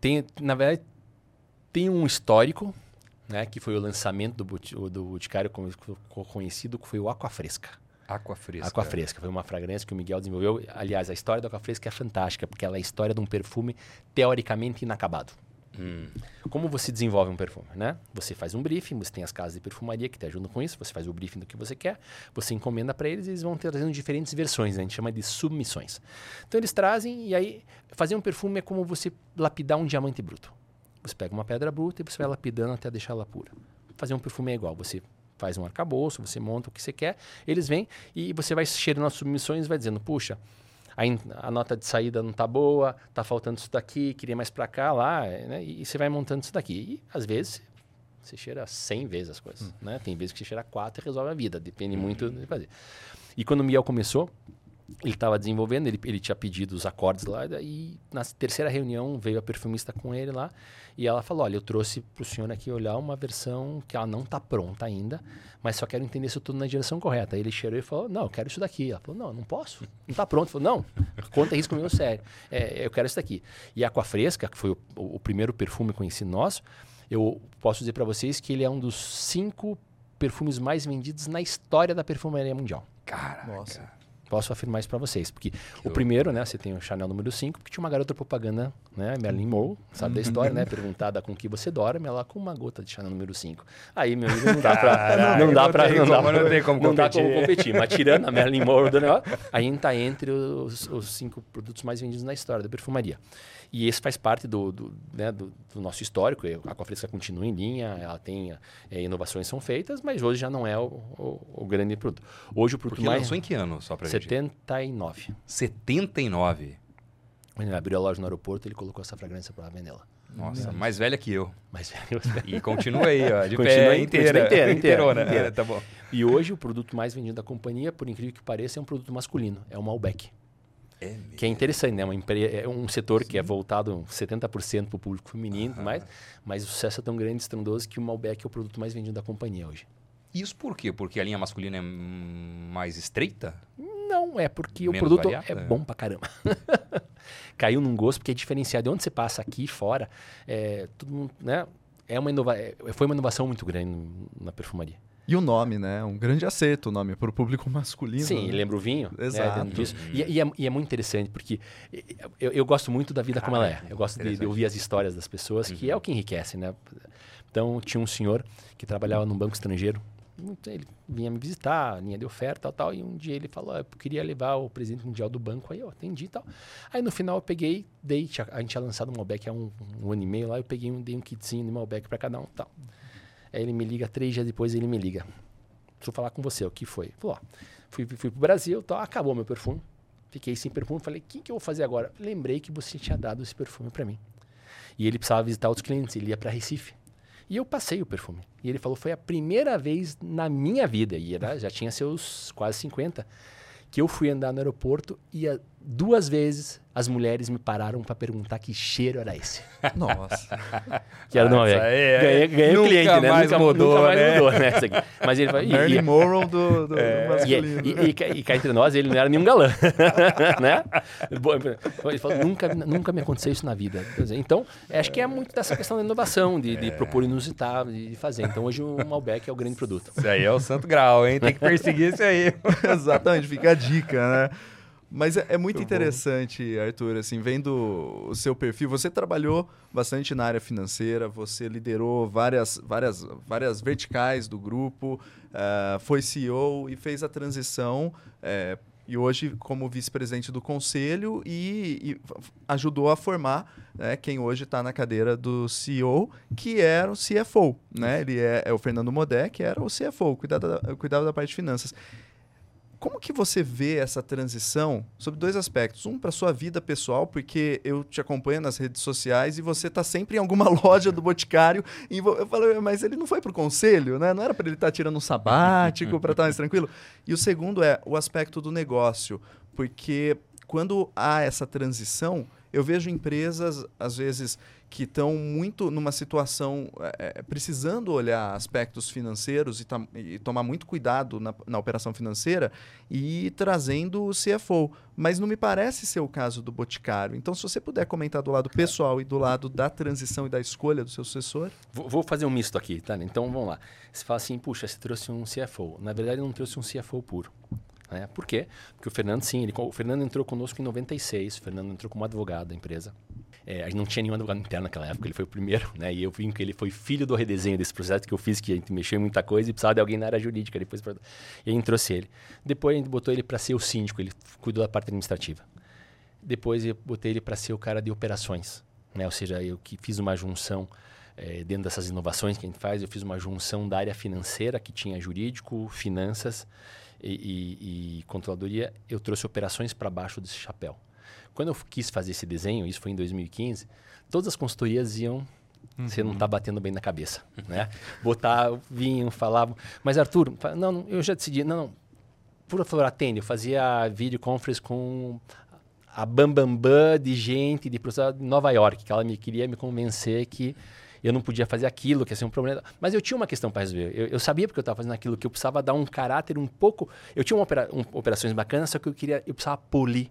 Tem, na verdade, tem um histórico, né, que foi o lançamento do, do Boticário, como ficou conhecido, que foi o Aqua Fresca. Aqua Fresca. Aqua Fresca foi uma fragrância que o Miguel desenvolveu. Aliás, a história do Aqua Fresca é fantástica, porque ela é a história de um perfume teoricamente inacabado. Hum. Como você desenvolve um perfume, né? Você faz um briefing, você tem as casas de perfumaria que te ajudam com isso, você faz o briefing do que você quer, você encomenda para eles e eles vão trazendo diferentes versões, né? a gente chama de submissões. Então eles trazem e aí fazer um perfume é como você lapidar um diamante bruto. Você pega uma pedra bruta e você vai lapidando até deixá-la pura. Fazer um perfume é igual, você faz um arcabouço, você monta o que você quer, eles vêm e você vai cheirando as submissões e vai dizendo, puxa, a, a nota de saída não tá boa, tá faltando isso daqui, queria mais para cá, lá, né? E, você vai montando isso daqui. E às vezes você cheira 100 vezes as coisas, né? Tem vezes que você cheira 4 e resolve a vida, depende muito de fazer. E quando o Miguel começou, ele estava desenvolvendo, ele, ele tinha pedido os acordes lá, e na terceira reunião veio a perfumista com ele lá, e ela falou, olha, eu trouxe para o senhor aqui olhar uma versão que ela não está pronta ainda, mas só quero entender se eu estou na direção correta. Aí ele cheirou e falou, não, eu quero isso daqui. Ela falou, não, não posso, não está pronto. Ele falou, não, conta isso comigo sério, é, eu quero isso daqui. E a Aqua Fresca, que foi o, o primeiro perfume conhecido nosso, eu posso dizer para vocês que ele é um dos cinco perfumes mais vendidos na história da perfumaria mundial. Caraca. Nossa. Posso afirmar isso pra vocês. Porque o primeiro, né, você tem o Chanel número 5, porque tinha uma garota propaganda, né, Marilyn Monroe, sabe da história, né, perguntada com que você dorme, ela com uma gota de Chanel número 5. Aí, meu amigo, não dá. Caraca, não dá não pra... tem Não dá, como- não tem como não dá como competir. competir. Mas tirando a Marilyn Monroe do negócio, a gente tá entre os, os cinco produtos mais vendidos na história da perfumaria. E esse faz parte do, do, né, do, do nosso histórico. A Aquafresca continua em linha, ela tem é, inovações são feitas, mas hoje já não é o, o, o grande produto. Hoje o produto Porque mais... lançou em que ano, só pra gente? 79. 79. Quando ele abriu a loja no aeroporto, ele colocou essa fragrância para vender lá. Nossa, mais velha que eu. Mas E continua aí, ó, de Continua pé in- inteira. continua inteira, inteira, inteira. É, tá bom. e hoje o produto mais vendido da companhia, por incrível que pareça, é um produto masculino, é o Malbec. É. Que é interessante, né? Uma empre... É um setor que é voltado 70% para o público feminino, mas, mas o sucesso é tão grande, estrondoso, que o Malbec é o produto mais vendido da companhia hoje. Isso por quê? Porque a linha masculina é mais estreita? Não, é porque o Menos produto variada? é bom pra caramba. Caiu num gosto, porque é diferenciado. De onde você passa aqui fora, é, mundo, né? É uma inova... é- Foi uma inovação muito grande na perfumaria. E o nome, né? Um grande acerto o nome para o público masculino. Sim, né? lembra o vinho? né, Exato. disso. E, e é, e é muito interessante, porque eu, eu gosto muito da vida como ela é. Eu gosto de, de ouvir as histórias das pessoas, que é o que enriquece, né? Então, tinha um senhor que trabalhava num banco estrangeiro. Ele vinha me visitar, linha de oferta, tal, tal. E um dia ele falou, "Ah, eu queria levar o presidente mundial do banco. Aí eu atendi e tal. Aí no final eu peguei, dei, a gente tinha lançado um Malbec há um, um ano e meio lá. Eu peguei um, dei um kitzinho de Malbec para cada um tal. Aí ele me liga, três dias depois ele me liga. Preciso falar com você, o que foi? Falou, ó, fui, fui pro Brasil, tal, acabou meu perfume. Fiquei sem perfume, falei, o que, que eu vou fazer agora? Lembrei que você tinha dado esse perfume para mim. E ele precisava visitar outros clientes, ele ia para Recife. E eu passei o perfume. E ele falou, foi a primeira vez na minha vida, e era, já tinha seus quase 50, que eu fui andar no aeroporto e duas vezes as mulheres me pararam para perguntar que cheiro era esse. Nossa. Que era Ah, Malbec. essa aí é- Ganhei, ganhei o cliente, né? mais nunca, mudou, nunca mais né? mudou, né? Mas ele falou, e- Marilyn e- Monroe do, do e, masculino. e, e, cá- e cá entre nós, ele não era nenhum galã, né? Ele falou, nunca, nunca me aconteceu isso na vida. Então, acho que é muito dessa questão da inovação, de, de propor inusitado, de fazer. Então, hoje o Malbec é o grande produto. Isso aí é o santo grau, hein? Tem que perseguir isso aí. Exatamente, fica a dica, né? Mas é, é muito interessante, Arthur, assim, vendo o seu perfil. Você trabalhou bastante na área financeira, você liderou várias, várias, várias verticais do grupo, ah, foi CEO e fez a transição. eh, e hoje como vice-presidente do conselho e, e ajudou a formar né, quem hoje está na cadeira do CEO, que era o CFO. Né? Ele é, é o Fernando Modé, que era o CFO, cuidava da, cuidava da parte de finanças. Como que você vê essa transição sobre dois aspectos? Um, para sua vida pessoal, porque eu te acompanho nas redes sociais e você está sempre em alguma loja do Boticário. E eu falei, mas ele não foi para o conselho, né? Não era para ele estar tirando um sabático, para estar mais tranquilo. E o segundo é o aspecto do negócio, porque quando há essa transição, eu vejo empresas, às vezes, que estão muito numa situação eh, precisando olhar aspectos financeiros e, tam- e tomar muito cuidado na, na operação financeira e trazendo o CFO. Mas não me parece ser o caso do Boticário. Então, se você puder comentar do lado pessoal e do lado da transição e da escolha do seu sucessor. Vou, vou fazer um misto aqui, tá? Então, vamos lá. Você fala assim, puxa, você trouxe um CFO. Na verdade, não trouxe um CFO puro. Né? Por quê? Porque o Fernando, sim, ele, o Fernando entrou conosco em 96. O Fernando entrou como advogado da empresa. É, a gente não tinha nenhum advogado interno naquela época, ele foi o primeiro, né? E eu vi que ele foi filho do redesenho desse projeto que eu fiz, que a gente mexeu em muita coisa e precisava de alguém na área jurídica. Depois, pra- e a gente trouxe ele. Depois a gente botou ele para ser o síndico, ele cuidou da parte administrativa. Depois eu botei ele para ser o cara de operações, né? Ou seja, eu que fiz uma junção eh, dentro dessas inovações que a gente faz, eu fiz uma junção da área financeira que tinha jurídico, finanças e, e- e controladoria. Eu trouxe operações para baixo desse chapéu. Quando eu quis fazer esse desenho, isso foi em 2015, todas as consultorias iam você não está batendo bem na cabeça, né? Botar, vinham, falavam. Mas Arthur, não, não, eu já decidi, não, não. Por favor, atende. Eu fazia videoconference com a Bambambam Bam Bam de gente de de Nova York, que ela me queria me convencer que eu não podia fazer aquilo, que ia ser um problema. Mas eu tinha uma questão para resolver. Eu, eu sabia porque eu estava fazendo aquilo, que eu precisava dar um caráter um pouco. Eu tinha uma opera- um- operações bacanas, só que eu queria, eu precisava polir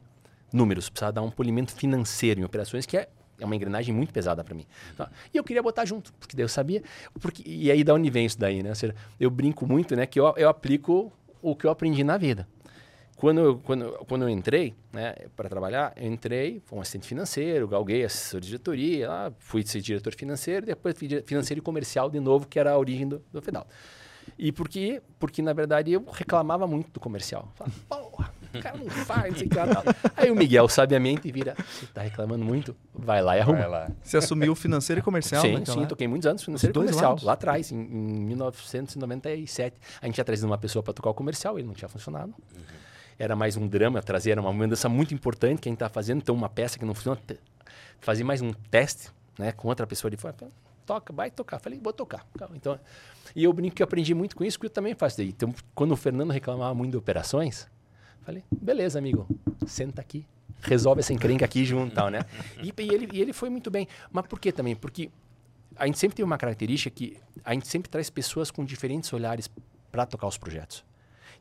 números, precisava dar um polimento financeiro em operações, que é é uma engrenagem muito pesada para mim. Tá? E eu queria botar junto, porque daí eu sabia. Porque, e aí da onde vem isso daí, né? Ou seja, eu brinco muito, né? Que eu, eu aplico o que eu aprendi na vida. Quando eu, quando, quando eu entrei né, para trabalhar, eu entrei, fui um assistente financeiro, galguei assessor de diretoria, lá, fui ser diretor financeiro, depois financeiro e comercial de novo, que era a origem do, do final. E por quê? Porque, na verdade, eu reclamava muito do comercial. Falava, porra, o cara não faz, não sei o que lá. Aí o Miguel, sabiamente, vira, você está reclamando muito, vai lá e arruma. Vai lá. Você assumiu financeiro e comercial? Sim, sim, lá? toquei muitos anos financeiro e comercial. Lados. Lá atrás, em, em, 1997. A gente tinha trazido uma pessoa para tocar o comercial, ele não tinha funcionado. Uhum era mais um drama trazer, era uma mudança muito importante que a gente estava fazendo, então uma peça que não funciona, fazer mais um teste né, com outra pessoa de fora, toca, vai tocar. Falei, vou tocar. Então, e eu brinco que eu aprendi muito com isso, porque eu também faço daí. Então, quando o Fernando reclamava muito de operações, falei, beleza, amigo, senta aqui, resolve essa encrenca aqui junto tal, né? E, e, ele, e ele foi muito bem. Mas por que também? Porque a gente sempre tem uma característica que a gente sempre traz pessoas com diferentes olhares para tocar os projetos.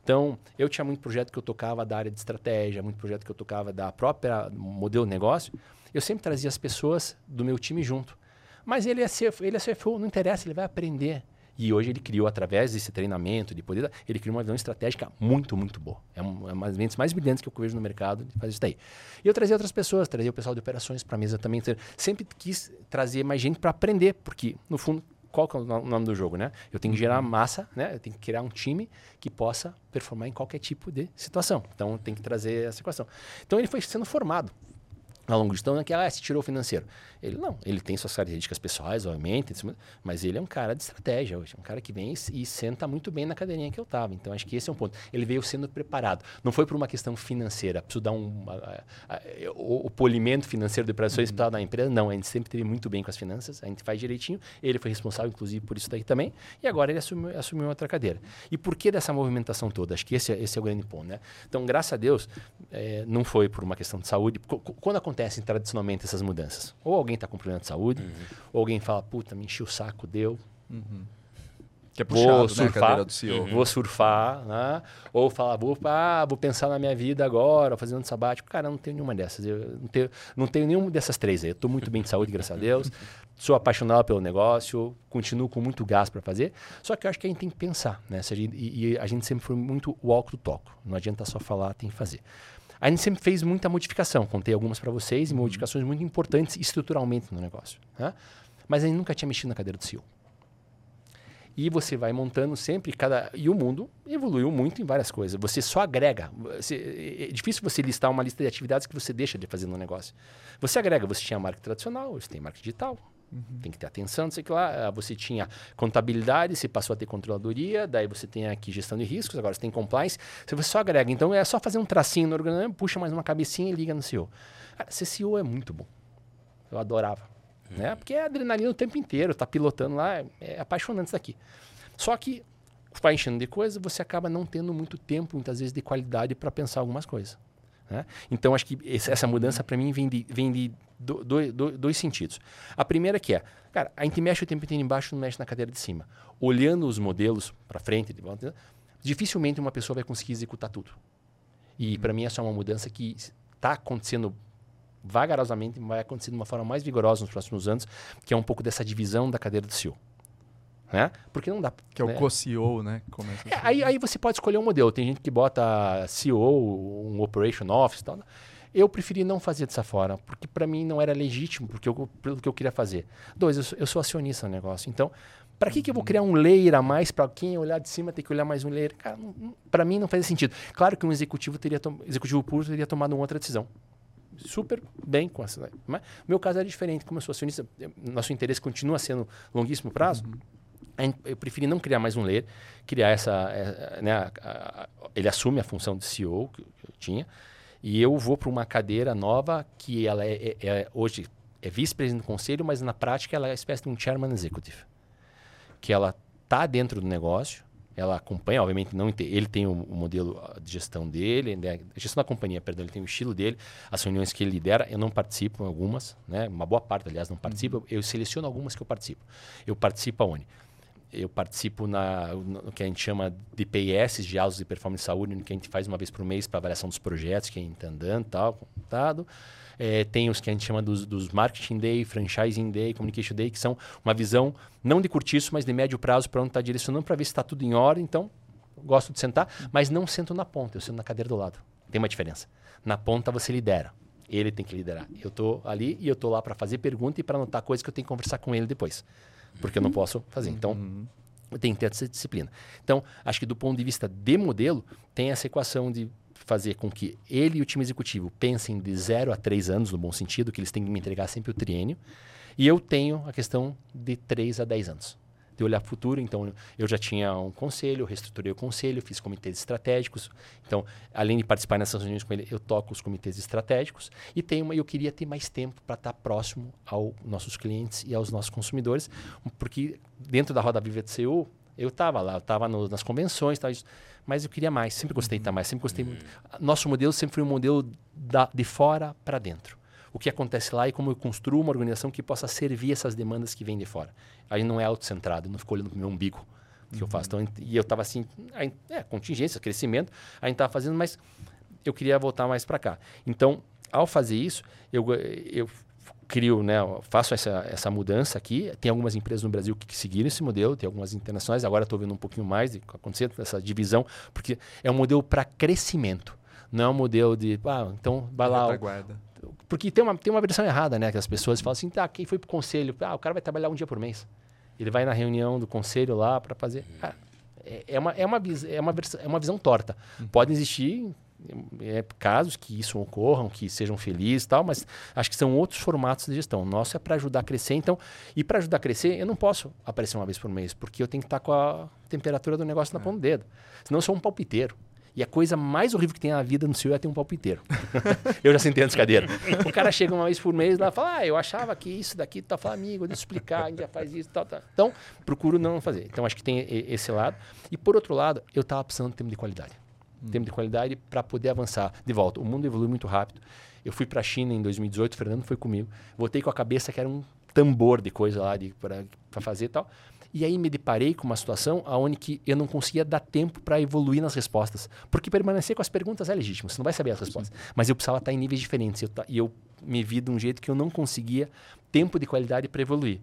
Então, eu tinha muito projeto que eu tocava da área de estratégia, muito projeto que eu tocava da própria modelo de negócio. Eu sempre trazia as pessoas do meu time junto. Mas ele é, CFO, ele é CFO, não interessa, ele vai aprender. E hoje ele criou, através desse treinamento, de poder, ele criou uma visão estratégica muito, muito boa. É, um, é uma das vendas mais brilhantes que eu vejo no mercado de fazer isso daí. E eu trazia outras pessoas, trazia o pessoal de operações para a mesa também. Sempre quis trazer mais gente para aprender, porque, no fundo, qual que é o nome do jogo, né? Eu tenho que gerar uhum. massa, né? Eu tenho que criar um time que possa performar em qualquer tipo de situação. Então, tem que trazer essa equação. Então, ele foi sendo formado ao longo de então, que ah, se tirou o financeiro. Ele não, ele tem suas características pessoais, obviamente, mas ele é um cara de estratégia hoje, um cara que vem e, e senta muito bem na cadeirinha que eu estava. Então acho que esse é um ponto. Ele veio sendo preparado. Não foi por uma questão financeira, preciso dar um a, a, a, o, o, polimento financeiro de operações uhum. da empresa. Não, a gente sempre teve muito bem com as finanças, a gente faz direitinho. Ele foi responsável, inclusive, por isso daí também. E agora ele assumiu, assumiu outra cadeira. E por que dessa movimentação toda? Acho que esse, é, esse é o grande ponto, né? Então, graças a Deus, é, não foi por uma questão de saúde. Quando acontece tradicionalmente essas mudanças, ou alguém está com problema de saúde, uhum. ou alguém fala, puta, me enchi o saco, deu. Uhum. Que é puxado, vou surfar, né, do CEO. Uhum. Vou surfar, né? Ou falar, vou, ah, vou pensar na minha vida agora, fazendo um sabático. Cara, não tenho nenhuma dessas. Eu não tenho, não tenho nenhuma dessas três aí. Eu estou muito bem de saúde, graças a Deus. Sou apaixonado pelo negócio, continuo com muito gás para fazer. Só que eu acho que a gente tem que pensar, né? E, e a gente sempre foi muito walk to talk. Não adianta só falar, tem que fazer. A gente sempre fez muita modificação, contei algumas para vocês, e modificações muito importantes estruturalmente no negócio. Né? Mas a gente nunca tinha mexido na cadeira do CEO. E você vai montando sempre cada. E o mundo evoluiu muito em várias coisas. Você só agrega. Você... É difícil você listar uma lista de atividades que você deixa de fazer no negócio. Você agrega. Você tinha marca tradicional, você tem marca digital, Uhum. Tem que ter atenção, não sei o que lá. Ah, você tinha contabilidade, você passou a ter controladoria, daí você tem aqui gestão de riscos, agora você tem compliance. Você só agrega. Então é só fazer um tracinho no organograma, puxa mais uma cabecinha e liga no CEO. Cara, ser CEO é muito bom. Eu adorava. Uhum. Né? Porque é adrenalina o tempo inteiro, tá pilotando lá, é, é apaixonante isso aqui. Só que vai enchendo de coisa, você acaba não tendo muito tempo, muitas vezes, de qualidade para pensar algumas coisas. Né? Então, acho que essa mudança, para mim, vem de, vem de do, do, do, dois sentidos. A primeira que é, cara, a gente mexe o tempo inteiro embaixo, não mexe na cadeira de cima. Olhando os modelos para frente, de volta, dificilmente uma pessoa vai conseguir executar tudo. E, para mim, essa é uma mudança que está acontecendo vagarosamente, vai acontecer de uma forma mais vigorosa nos próximos anos, que é um pouco dessa divisão da cadeira do CEO. Né? Porque não dá. Que é né? o co-CEO, né? É, aí, aí você pode escolher um modelo. Tem gente que bota CEO, um Operation Office e tal. Eu preferi não fazer dessa forma, porque para mim não era legítimo porque eu, pelo que eu queria fazer. Dois, eu sou, eu sou acionista no negócio. Então, para que, que eu vou criar um layer a mais para quem olhar de cima ter que olhar mais um layer? Cara, para mim não faz sentido. Claro que um executivo teria executivo puro teria tomado uma outra decisão. Super bem com essa. Mas meu caso era diferente. Como eu sou acionista, nosso interesse continua sendo longuíssimo prazo. Uhum eu preferi não criar mais um layer, criar essa. É, né, a, a, ele assume a função de CEO que eu tinha, e eu vou para uma cadeira nova que ela é, é, é hoje é vice-presidente do conselho, mas na prática ela é uma espécie de um chairman executive. Que ela está dentro do negócio, ela acompanha, obviamente não ele tem o, o modelo de gestão dele, né, gestão da companhia, perdão, ele tem o estilo dele, as reuniões que ele lidera, eu não participo em algumas, né, uma boa parte, aliás, não participo, uhum. eu seleciono algumas que eu participo. Eu participo aonde? Eu participo na, no que a gente chama de PIS, de autos de performance de saúde, que a gente faz uma vez por mês para avaliação dos projetos que a gente está andando tal. É, tem os que a gente chama dos, dos Marketing Day, Franchising Day, Communication Day, que são uma visão não de curtiço, mas de médio prazo para onde está direcionando para ver se está tudo em ordem. Então, gosto de sentar, mas não sento na ponta, eu sento na cadeira do lado. Tem uma diferença. Na ponta você lidera. Ele tem que liderar. Eu estou ali e eu estou lá para fazer pergunta e para anotar coisas que eu tenho que conversar com ele depois. Porque eu não posso fazer. Então, eu tenho que ter essa disciplina. Então, acho que do ponto de vista de modelo, tem essa equação de fazer com que ele e o time executivo pensem de 0 a 3 anos, no bom sentido, que eles têm que me entregar sempre o triênio. E eu tenho a questão de 3 a 10 anos. De olhar para o futuro. Então, eu já tinha um conselho, reestruturei o conselho, fiz comitês estratégicos. Então, além de participar nessas reuniões com ele, eu toco os comitês estratégicos. E tenho uma, eu queria ter mais tempo para estar próximo aos nossos clientes e aos nossos consumidores, porque dentro da Roda Viva de CU, eu estava lá, eu estava nas convenções, isso, mas eu queria mais, sempre gostei de estar mais, sempre gostei muito. Nosso modelo sempre foi um modelo da, de fora para dentro. O que acontece lá e como eu construo uma organização que possa servir essas demandas que vêm de fora. Aí não é autocentrado, não fico olhando para o meu umbigo que eu faço. Então, e eu estava assim, é, contingência, crescimento, a gente estava fazendo, mas eu queria voltar mais para cá. Então, ao fazer isso, eu, eu crio, né, faço essa, essa mudança aqui. Tem algumas empresas no Brasil que, que seguiram esse modelo, tem algumas internacionais. Agora estou vendo um pouquinho mais de acontecer essa divisão, porque é um modelo para crescimento. Não é um modelo de, ah, então vai lá. Retaguarda. Porque tem uma, tem uma versão errada, né? Que as pessoas falam assim, tá, quem foi pro conselho? Ah, o cara vai trabalhar um dia por mês. Ele vai na reunião do conselho lá para fazer. Ah, é, é, uma, é, uma, é, uma é uma visão torta. Podem existir é, casos que isso ocorram, que sejam felizes e tal, mas acho que são outros formatos de gestão. O nosso é para ajudar a crescer, então, e para ajudar a crescer, eu não posso aparecer uma vez por mês, porque eu tenho que estar com a temperatura do negócio na ponta do dedo. Senão eu sou um palpiteiro. E a coisa mais horrível que tem na vida no seu é ter um palpiteiro. eu já sentei nessa cadeira. O cara chega uma vez por mês lá e fala: Ah, eu achava que isso daqui tá fala, amigo, deixa eu explicar, a gente já faz isso, tal, tal. Então, procuro não fazer. Então, acho que tem esse lado. E por outro lado, eu estava precisando de tempo de qualidade. Tempo de qualidade para poder avançar. De volta, o mundo evolui muito rápido. Eu fui para a China em 2018, o Fernando foi comigo. Voltei com a cabeça que era um tambor de coisa lá para fazer e tal. E aí me deparei com uma situação onde que eu não conseguia dar tempo para evoluir nas respostas. Porque permanecer com as perguntas é legítimo, você não vai saber as respostas. Mas eu precisava estar em níveis diferentes. Eu ta- E eu me vi de um jeito que eu não conseguia tempo de qualidade para evoluir.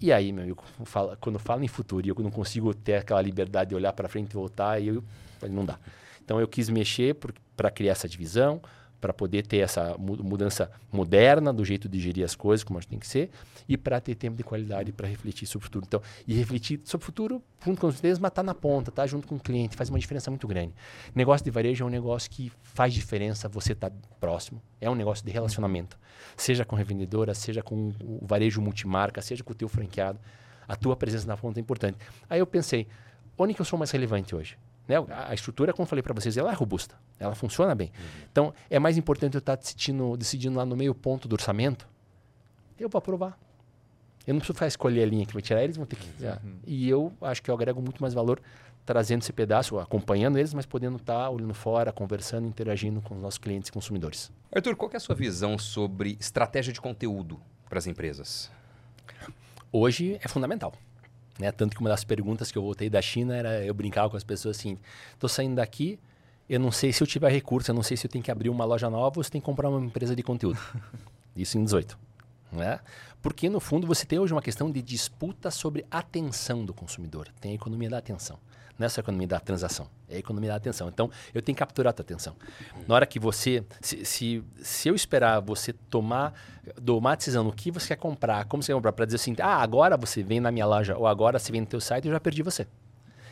E aí, meu amigo, fala- quando eu falo em futuro e eu não consigo ter aquela liberdade de olhar para frente e voltar, eu, não dá. Então eu quis mexer para criar essa divisão, para poder ter essa mu- mudança moderna do jeito de gerir as coisas, como a gente tem que ser, e para ter tempo de qualidade para refletir sobre o futuro. Então, e refletir sobre o futuro junto com os clientes, mas tá na ponta, tá junto com o cliente, faz uma diferença muito grande. Negócio de varejo é um negócio que faz diferença você estar próximo, é um negócio de relacionamento. Seja com revendedora, seja com o varejo multimarca, seja com o teu franqueado, a tua presença na ponta é importante. Aí eu pensei, onde que eu sou mais relevante hoje? Né? A estrutura, como eu falei para vocês, ela é robusta, ela funciona bem. Então, é mais importante eu estar decidindo, decidindo lá no meio ponto do orçamento, eu vou aprovar. Eu não preciso ficar escolher a linha que vai tirar, eles vão ter que. ah, E eu acho que eu agrego muito mais valor trazendo esse pedaço, acompanhando eles, mas podendo estar olhando fora, conversando, interagindo com os nossos clientes e consumidores. Arthur, qual é a sua visão sobre estratégia de conteúdo para as empresas? hoje é fundamental. Né? Tanto que uma das perguntas que eu voltei da China era eu brincava com as pessoas assim: estou saindo daqui, eu não sei se eu tiver recurso, eu não sei se eu tenho que abrir uma loja nova ou se tem que comprar uma empresa de conteúdo. Isso em 18. Né? Porque no fundo você tem hoje uma questão de disputa sobre atenção do consumidor. Tem a economia da atenção. Não é só a economia da transação, é a economia da atenção. Então, eu tenho que capturar a tua atenção. Na hora que você. Se, se, se eu esperar você tomar, tomar a decisão no que você quer comprar, como você quer comprar, para dizer assim, ah, agora você vem na minha loja ou agora você vem no teu site, eu já perdi você.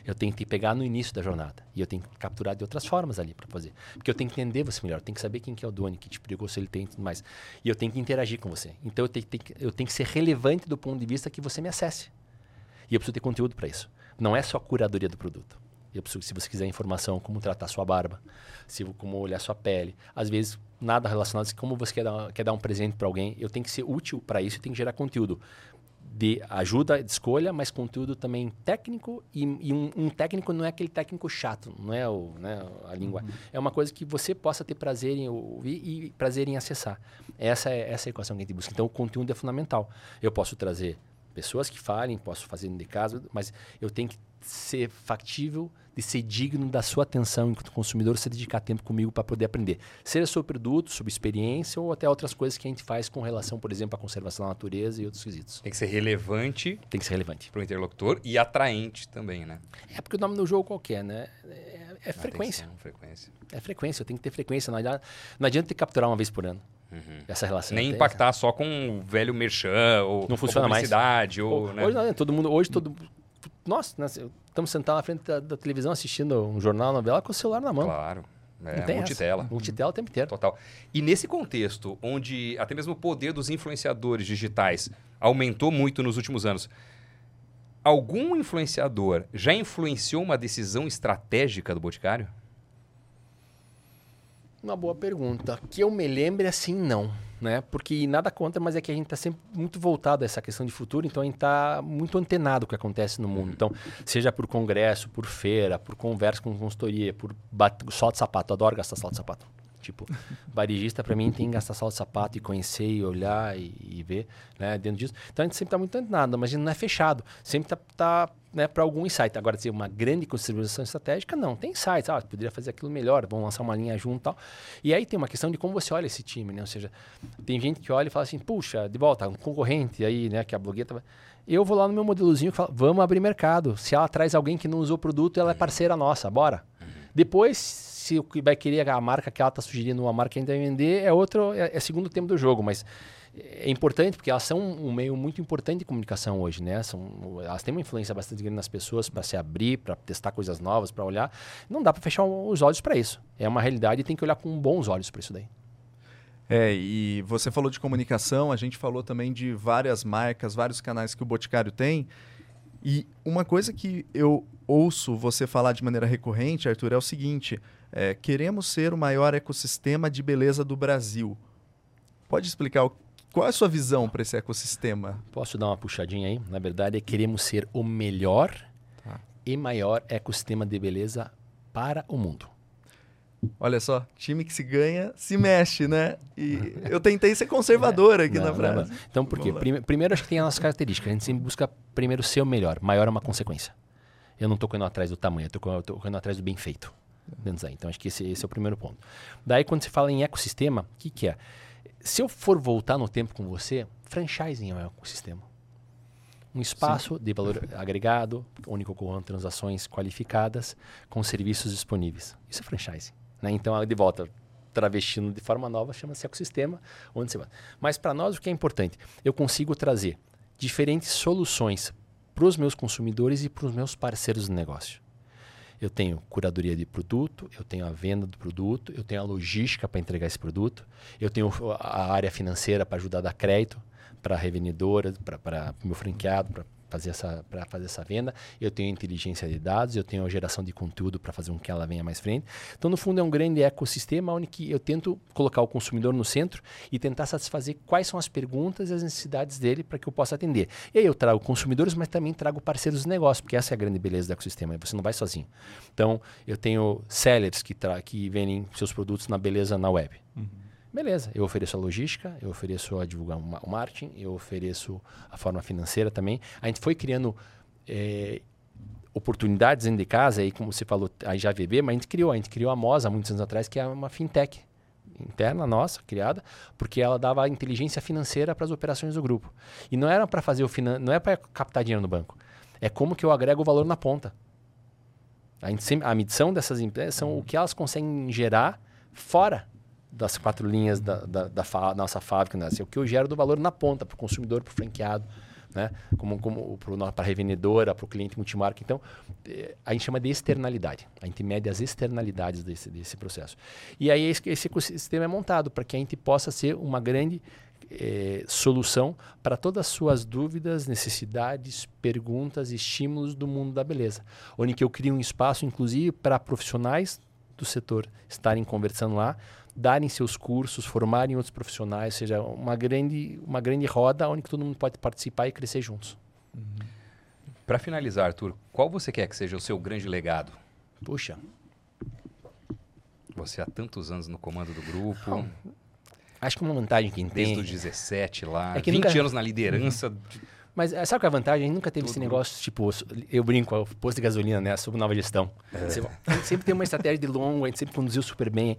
Eu tenho que te pegar no início da jornada. E eu tenho que capturar de outras formas ali para fazer. Porque eu tenho que entender você melhor. Eu tenho que saber quem que é o dono, que tipo de negócio ele tem e tudo mais. E eu tenho que interagir com você. Então eu tenho, tenho eu tenho que ser relevante do ponto de vista que você me acesse. E eu preciso ter conteúdo para isso. Não é só a curadoria do produto. Eu preciso, se você quiser informação, como tratar sua barba, se, como olhar sua pele. Às vezes, nada relacionado, como você quer dar, quer dar um presente para alguém, eu tenho que ser útil para isso e tenho que gerar conteúdo de ajuda de escolha, mas conteúdo também técnico e, e um, um técnico não é aquele técnico chato, não é o, né, a língua. É uma coisa que você possa ter prazer em ouvir e prazer em acessar. Essa é essa é a equação que a gente busca. Então, o conteúdo é fundamental. Eu posso trazer Pessoas que falem, posso fazer de casa, mas eu tenho que ser factível de ser digno da sua atenção enquanto consumidor, se dedicar tempo comigo para poder aprender. Seja sobre produto, sobre experiência ou até outras coisas que a gente faz com relação, por exemplo, à conservação da natureza e outros quesitos. Tem que ser relevante Tem que ser relevante. para o interlocutor e atraente também, né? É porque o nome do jogo qualquer, né? É, é frequência. Atenção, frequência. É frequência, eu tenho que ter frequência. Não adianta, não adianta ter que capturar uma vez por ano. Essa relação. Nem Tem- impactar só com o velho merchan ou, Não funciona ou mais. publicidade. Ou, né? Hoje, não, né? todo mundo, hoje todo Nossa, né, estamos sentados na frente da, da televisão assistindo um jornal, uma novela com o celular na mão. Claro. É, Não tem multitela. essa. Multitela o tempo inteiro. Total. E nesse contexto, onde até mesmo o poder dos influenciadores digitais aumentou muito nos últimos anos, algum influenciador já influenciou uma decisão estratégica do Boticário? Uma boa pergunta. Que eu me lembre assim, não. Né? Porque nada contra, mas é que a gente está sempre muito voltado a essa questão de futuro, então a gente está muito antenado com o que acontece no mundo. Então, seja por congresso, por feira, por conversa com consultoria, por bat... sol de sapato. Adoro gastar sol de sapato. Tipo, varejista para mim tem que gastar sol de sapato e conhecer e olhar e, e ver né, dentro disso. Então a gente sempre está muito antenado, mas a gente não é fechado. Sempre está tá, né, para algum insight. Agora, dizer uma grande consideração estratégica, não. Tem insights. Ah, poderia fazer aquilo melhor, vamos lançar uma linha junto e tal. E aí tem uma questão de como você olha esse time, né? Ou seja, tem gente que olha e fala assim, puxa, de volta, um concorrente aí, né, que a blogueira... vai- Eu vou lá no meu modelozinho e falo, vamos abrir mercado. Se ela traz alguém que não usou o produto, ela é parceira nossa, bora. Depois, se o que vai querer a marca que ela está sugerindo, uma marca que a gente vai vender, é outro, é, é segundo tempo do jogo, mas é importante porque elas são um meio muito importante de comunicação hoje, né? São, elas têm uma influência bastante grande nas pessoas para se abrir, para testar coisas novas, para olhar. Não dá para fechar os olhos para isso. É uma realidade e tem que olhar com bons olhos para isso daí. É, e você falou de comunicação, a gente falou também de várias marcas, vários canais que o Boticário tem. E uma coisa que eu ouço você falar de maneira recorrente, Arthur, é o seguinte: é, queremos ser o maior ecossistema de beleza do Brasil. Pode explicar o- qual é a sua visão para esse ecossistema? Posso dar uma puxadinha aí? Na verdade, queremos ser o melhor Tá. e maior ecossistema de beleza para o mundo. Olha só, time que se ganha se mexe, né? E eu tentei ser conservador aqui Não, na não, frase. não. Então, por quê? Prime- primeiro, acho que tem a nossa característica. A gente sempre busca primeiro ser o melhor. Maior é uma consequência. Eu não estou correndo atrás do tamanho, eu estou correndo atrás do bem feito. Então, acho que esse, esse é o primeiro ponto. Daí, quando se fala em ecossistema, o que, que é? Se eu for voltar no tempo com você, franchising é um ecossistema. Um espaço de valor agregado, onde ocorram transações qualificadas, com serviços disponíveis. Isso é franchising. Né? Então, de volta, travestindo de forma nova, chama-se ecossistema, onde você vai. Mas para nós, o que é importante? Eu consigo trazer diferentes soluções para os meus consumidores e para os meus parceiros de negócio. Eu tenho curadoria de produto, eu tenho a venda do produto, eu tenho a logística para entregar esse produto, eu tenho a área financeira para ajudar a dar crédito para revendedora, para meu franqueado, para fazer, essa, pra fazer essa venda. Eu tenho inteligência de dados, eu tenho geração de conteúdo para fazer com que ela venha mais frente. Então, no fundo, é um grande ecossistema onde que eu tento colocar o consumidor no centro e tentar satisfazer quais são as perguntas e as necessidades dele para que eu possa atender. E aí eu trago consumidores, mas também trago parceiros de negócio, porque essa é a grande beleza do ecossistema. Você não vai sozinho. Então, eu tenho sellers que, que vendem seus produtos na beleza na web. Beleza, eu ofereço a logística, eu ofereço a divulgar o marketing, eu ofereço a forma financeira também. A gente foi criando eh, oportunidades dentro de casa, aí como você falou, a JVB, mas a gente criou, a gente criou a Mosa muitos anos atrás, que é uma fintech interna nossa, criada, porque ela dava inteligência financeira para as operações do grupo. E não era para fazer o finan não é para captar dinheiro no banco. É como que eu agrego o valor na ponta. A, sempre- a medição dessas empresas são o que elas conseguem gerar fora das quatro linhas da, da, da fá- nossa fábrica, né? Assim, o que eu gero do valor na ponta, para o consumidor, para o franqueado, né? como, como para a revendedora, para o cliente multimarca. Então, eh, a gente chama de externalidade. A gente mede as externalidades desse, desse processo. E aí esse, ecossistema é montado para que a gente possa ser uma grande eh, solução para todas as suas dúvidas, necessidades, perguntas, estímulos do mundo da beleza. Onde que eu crio um espaço, inclusive, para profissionais do setor estarem conversando lá, darem seus cursos, formarem outros profissionais, ou seja, uma grande, uma grande roda onde todo mundo pode participar e crescer juntos. Para finalizar, Arthur, qual você quer que seja o seu grande legado? Puxa, Você há tantos anos no comando do grupo, acho que uma vantagem que a gente desde tem... os 17 lá, É que 20 nunca- anos na liderança. de- Mas sabe qual é a vantagem? A gente nunca teve esse Tudo. negócio, tipo, eu brinco, o posto de gasolina, né? Sobre nova gestão. A gente sempre tem uma estratégia de longo, a gente sempre conduziu super bem.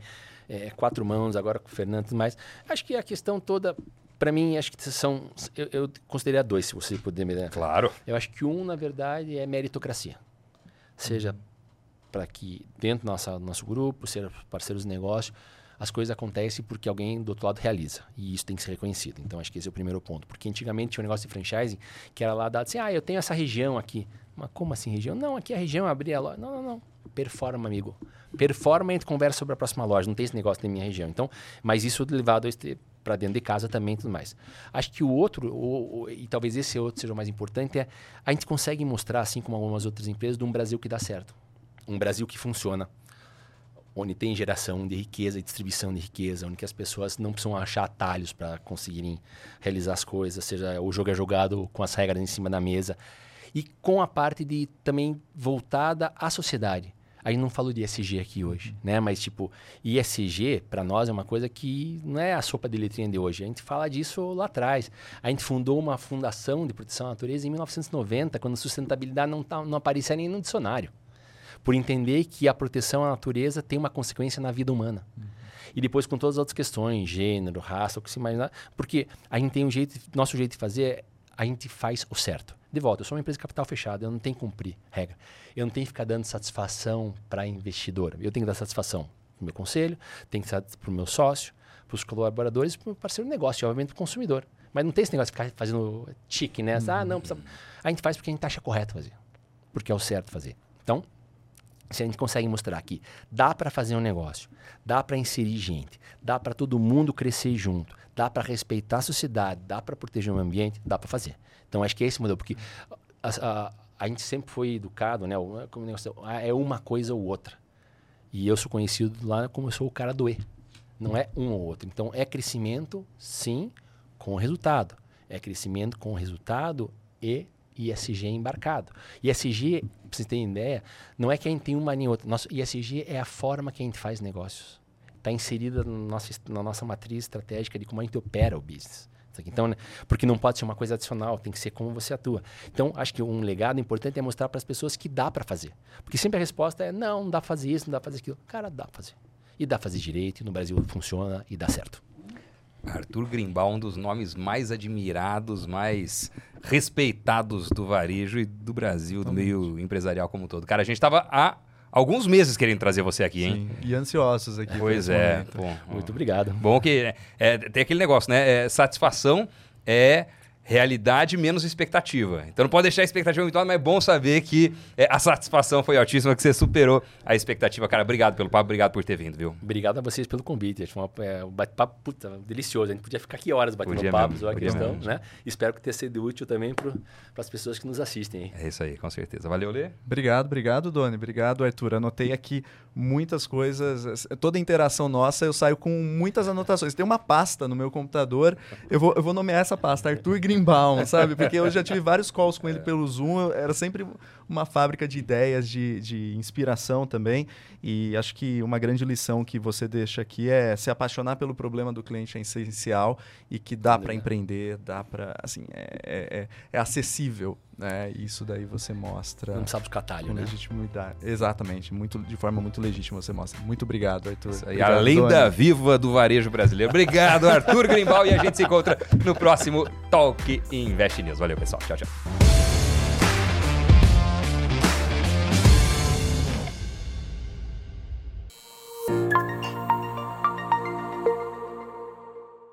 É, quatro mãos, agora com o Fernando e tudo mais. Acho que a questão toda, para mim, acho que são. Eu, eu consideraria dois, se você puder me dar. Claro. Eu acho que um, na verdade, é meritocracia. Seja para que dentro do nossa, nosso grupo, seja parceiros de negócio, as coisas acontecem porque alguém do outro lado realiza. E isso tem que ser reconhecido. Então, acho que esse é o primeiro ponto. Porque antigamente tinha um negócio de franchising que era lá dado assim, ah, eu tenho essa região aqui. Mas como assim região? Não, aqui a região abrir a loja. Não, não, não. Performa, amigo. Performa e conversa sobre a próxima loja. Não tem esse negócio na minha região. Então, mas isso levado para dentro de casa também e tudo mais. Acho que o outro, o, e talvez esse outro seja o mais importante, é a gente consegue mostrar, assim como algumas outras empresas, de um Brasil que dá certo. Um Brasil que funciona onde tem geração de riqueza e distribuição de riqueza, onde as pessoas não precisam achar atalhos para conseguirem realizar as coisas, seja o jogo é jogado com as regras em cima da mesa e com a parte de também voltada à sociedade. A gente não falou de ESG aqui hoje, né? Mas tipo, ESG para nós é uma coisa que não é a sopa de letrinha de hoje. A gente fala disso lá atrás. A gente fundou uma fundação de proteção à natureza em 1990, quando sustentabilidade não, tá, não aparecia nem no dicionário por entender que a proteção à natureza tem uma consequência na vida humana. Uhum. E depois com todas as outras questões, gênero, raça, o que se imaginar, porque a gente tem um jeito, nosso jeito de fazer, a gente faz o certo. De volta, eu sou uma empresa de capital fechado, eu não tenho que cumprir regra. Eu não tenho que ficar dando satisfação para investidor. Eu tenho que dar satisfação para o meu conselho, tenho que dar para o meu sócio, para os colaboradores, para o parceiro de negócio, e obviamente para o consumidor. Mas não tem esse negócio de ficar fazendo tique, né? Uhum. Ah, não, precisa... a gente faz porque a gente acha correto fazer. Porque é o certo fazer. Então, se a gente consegue mostrar que dá para fazer um negócio, dá para inserir gente, dá para todo mundo crescer junto, dá para respeitar a sociedade, dá para proteger o ambiente, dá para fazer. Então acho que é esse modelo, porque a, a, a gente sempre foi educado, né? Como negócio, é uma coisa ou outra. E eu sou conhecido lá como eu sou o cara do E. Não é um ou outro. Então é crescimento, sim, com resultado. É crescimento com resultado e ISG embarcado. ISG, para você ter ideia, não é que a gente tem uma nem outra. Nosso ISG é a forma que a gente faz negócios. Está inserida na nossa, na nossa matriz estratégica de como a gente opera o business. Então, né? porque não pode ser uma coisa adicional, tem que ser como você atua. Então, acho que um legado importante é mostrar para as pessoas que dá para fazer. Porque sempre a resposta é: não, não dá para fazer isso, não dá para fazer aquilo. Cara, dá para fazer. E dá para fazer direito, no Brasil funciona e dá certo. Arthur Grimbal, um dos nomes mais admirados, mais respeitados do varejo e do Brasil, do meio empresarial como um todo. Cara, a gente estava há alguns meses querendo trazer você aqui, hein? Sim, e ansiosos aqui. Pois é. Bom, Muito obrigado. Bom que é, tem aquele negócio, né? É, satisfação é realidade menos expectativa. Então não pode deixar a expectativa muito alta, mas é bom saber que é, a satisfação foi altíssima, que você superou a expectativa. Cara, obrigado pelo papo, obrigado por ter vindo, viu? Obrigado a vocês pelo convite. Foi uma, é, um bate-papo puta, delicioso. A gente podia ficar aqui horas batendo papo sobre a questão, mesmo. né? Espero que tenha sido útil também para as pessoas que nos assistem. É isso aí, com certeza. Valeu, Lê. Obrigado, obrigado, Doni. Obrigado, Arthur. Anotei aqui muitas coisas. Toda interação nossa, eu saio com muitas anotações. Tem uma pasta no meu computador. Eu vou, eu vou nomear essa pasta, Arthur Greenbaum, sabe? Porque eu já tive vários calls com ele pelo Zoom. Era sempre uma fábrica de ideias, de, de inspiração também. E acho que uma grande lição que você deixa aqui é se apaixonar pelo problema do cliente é essencial e que dá para empreender, dá para. Assim, é, é, é acessível. Né? Isso daí você mostra. Não sabe buscar talho, né? Legitimidade. Exatamente. Muito, de forma muito legítima você mostra. Muito obrigado, Arthur. Isso aí, obrigado, a lenda Dona. viva do varejo brasileiro. Obrigado, Arthur Grimbal. e a gente se encontra no próximo Talk Invest News. Valeu, pessoal. Tchau, tchau.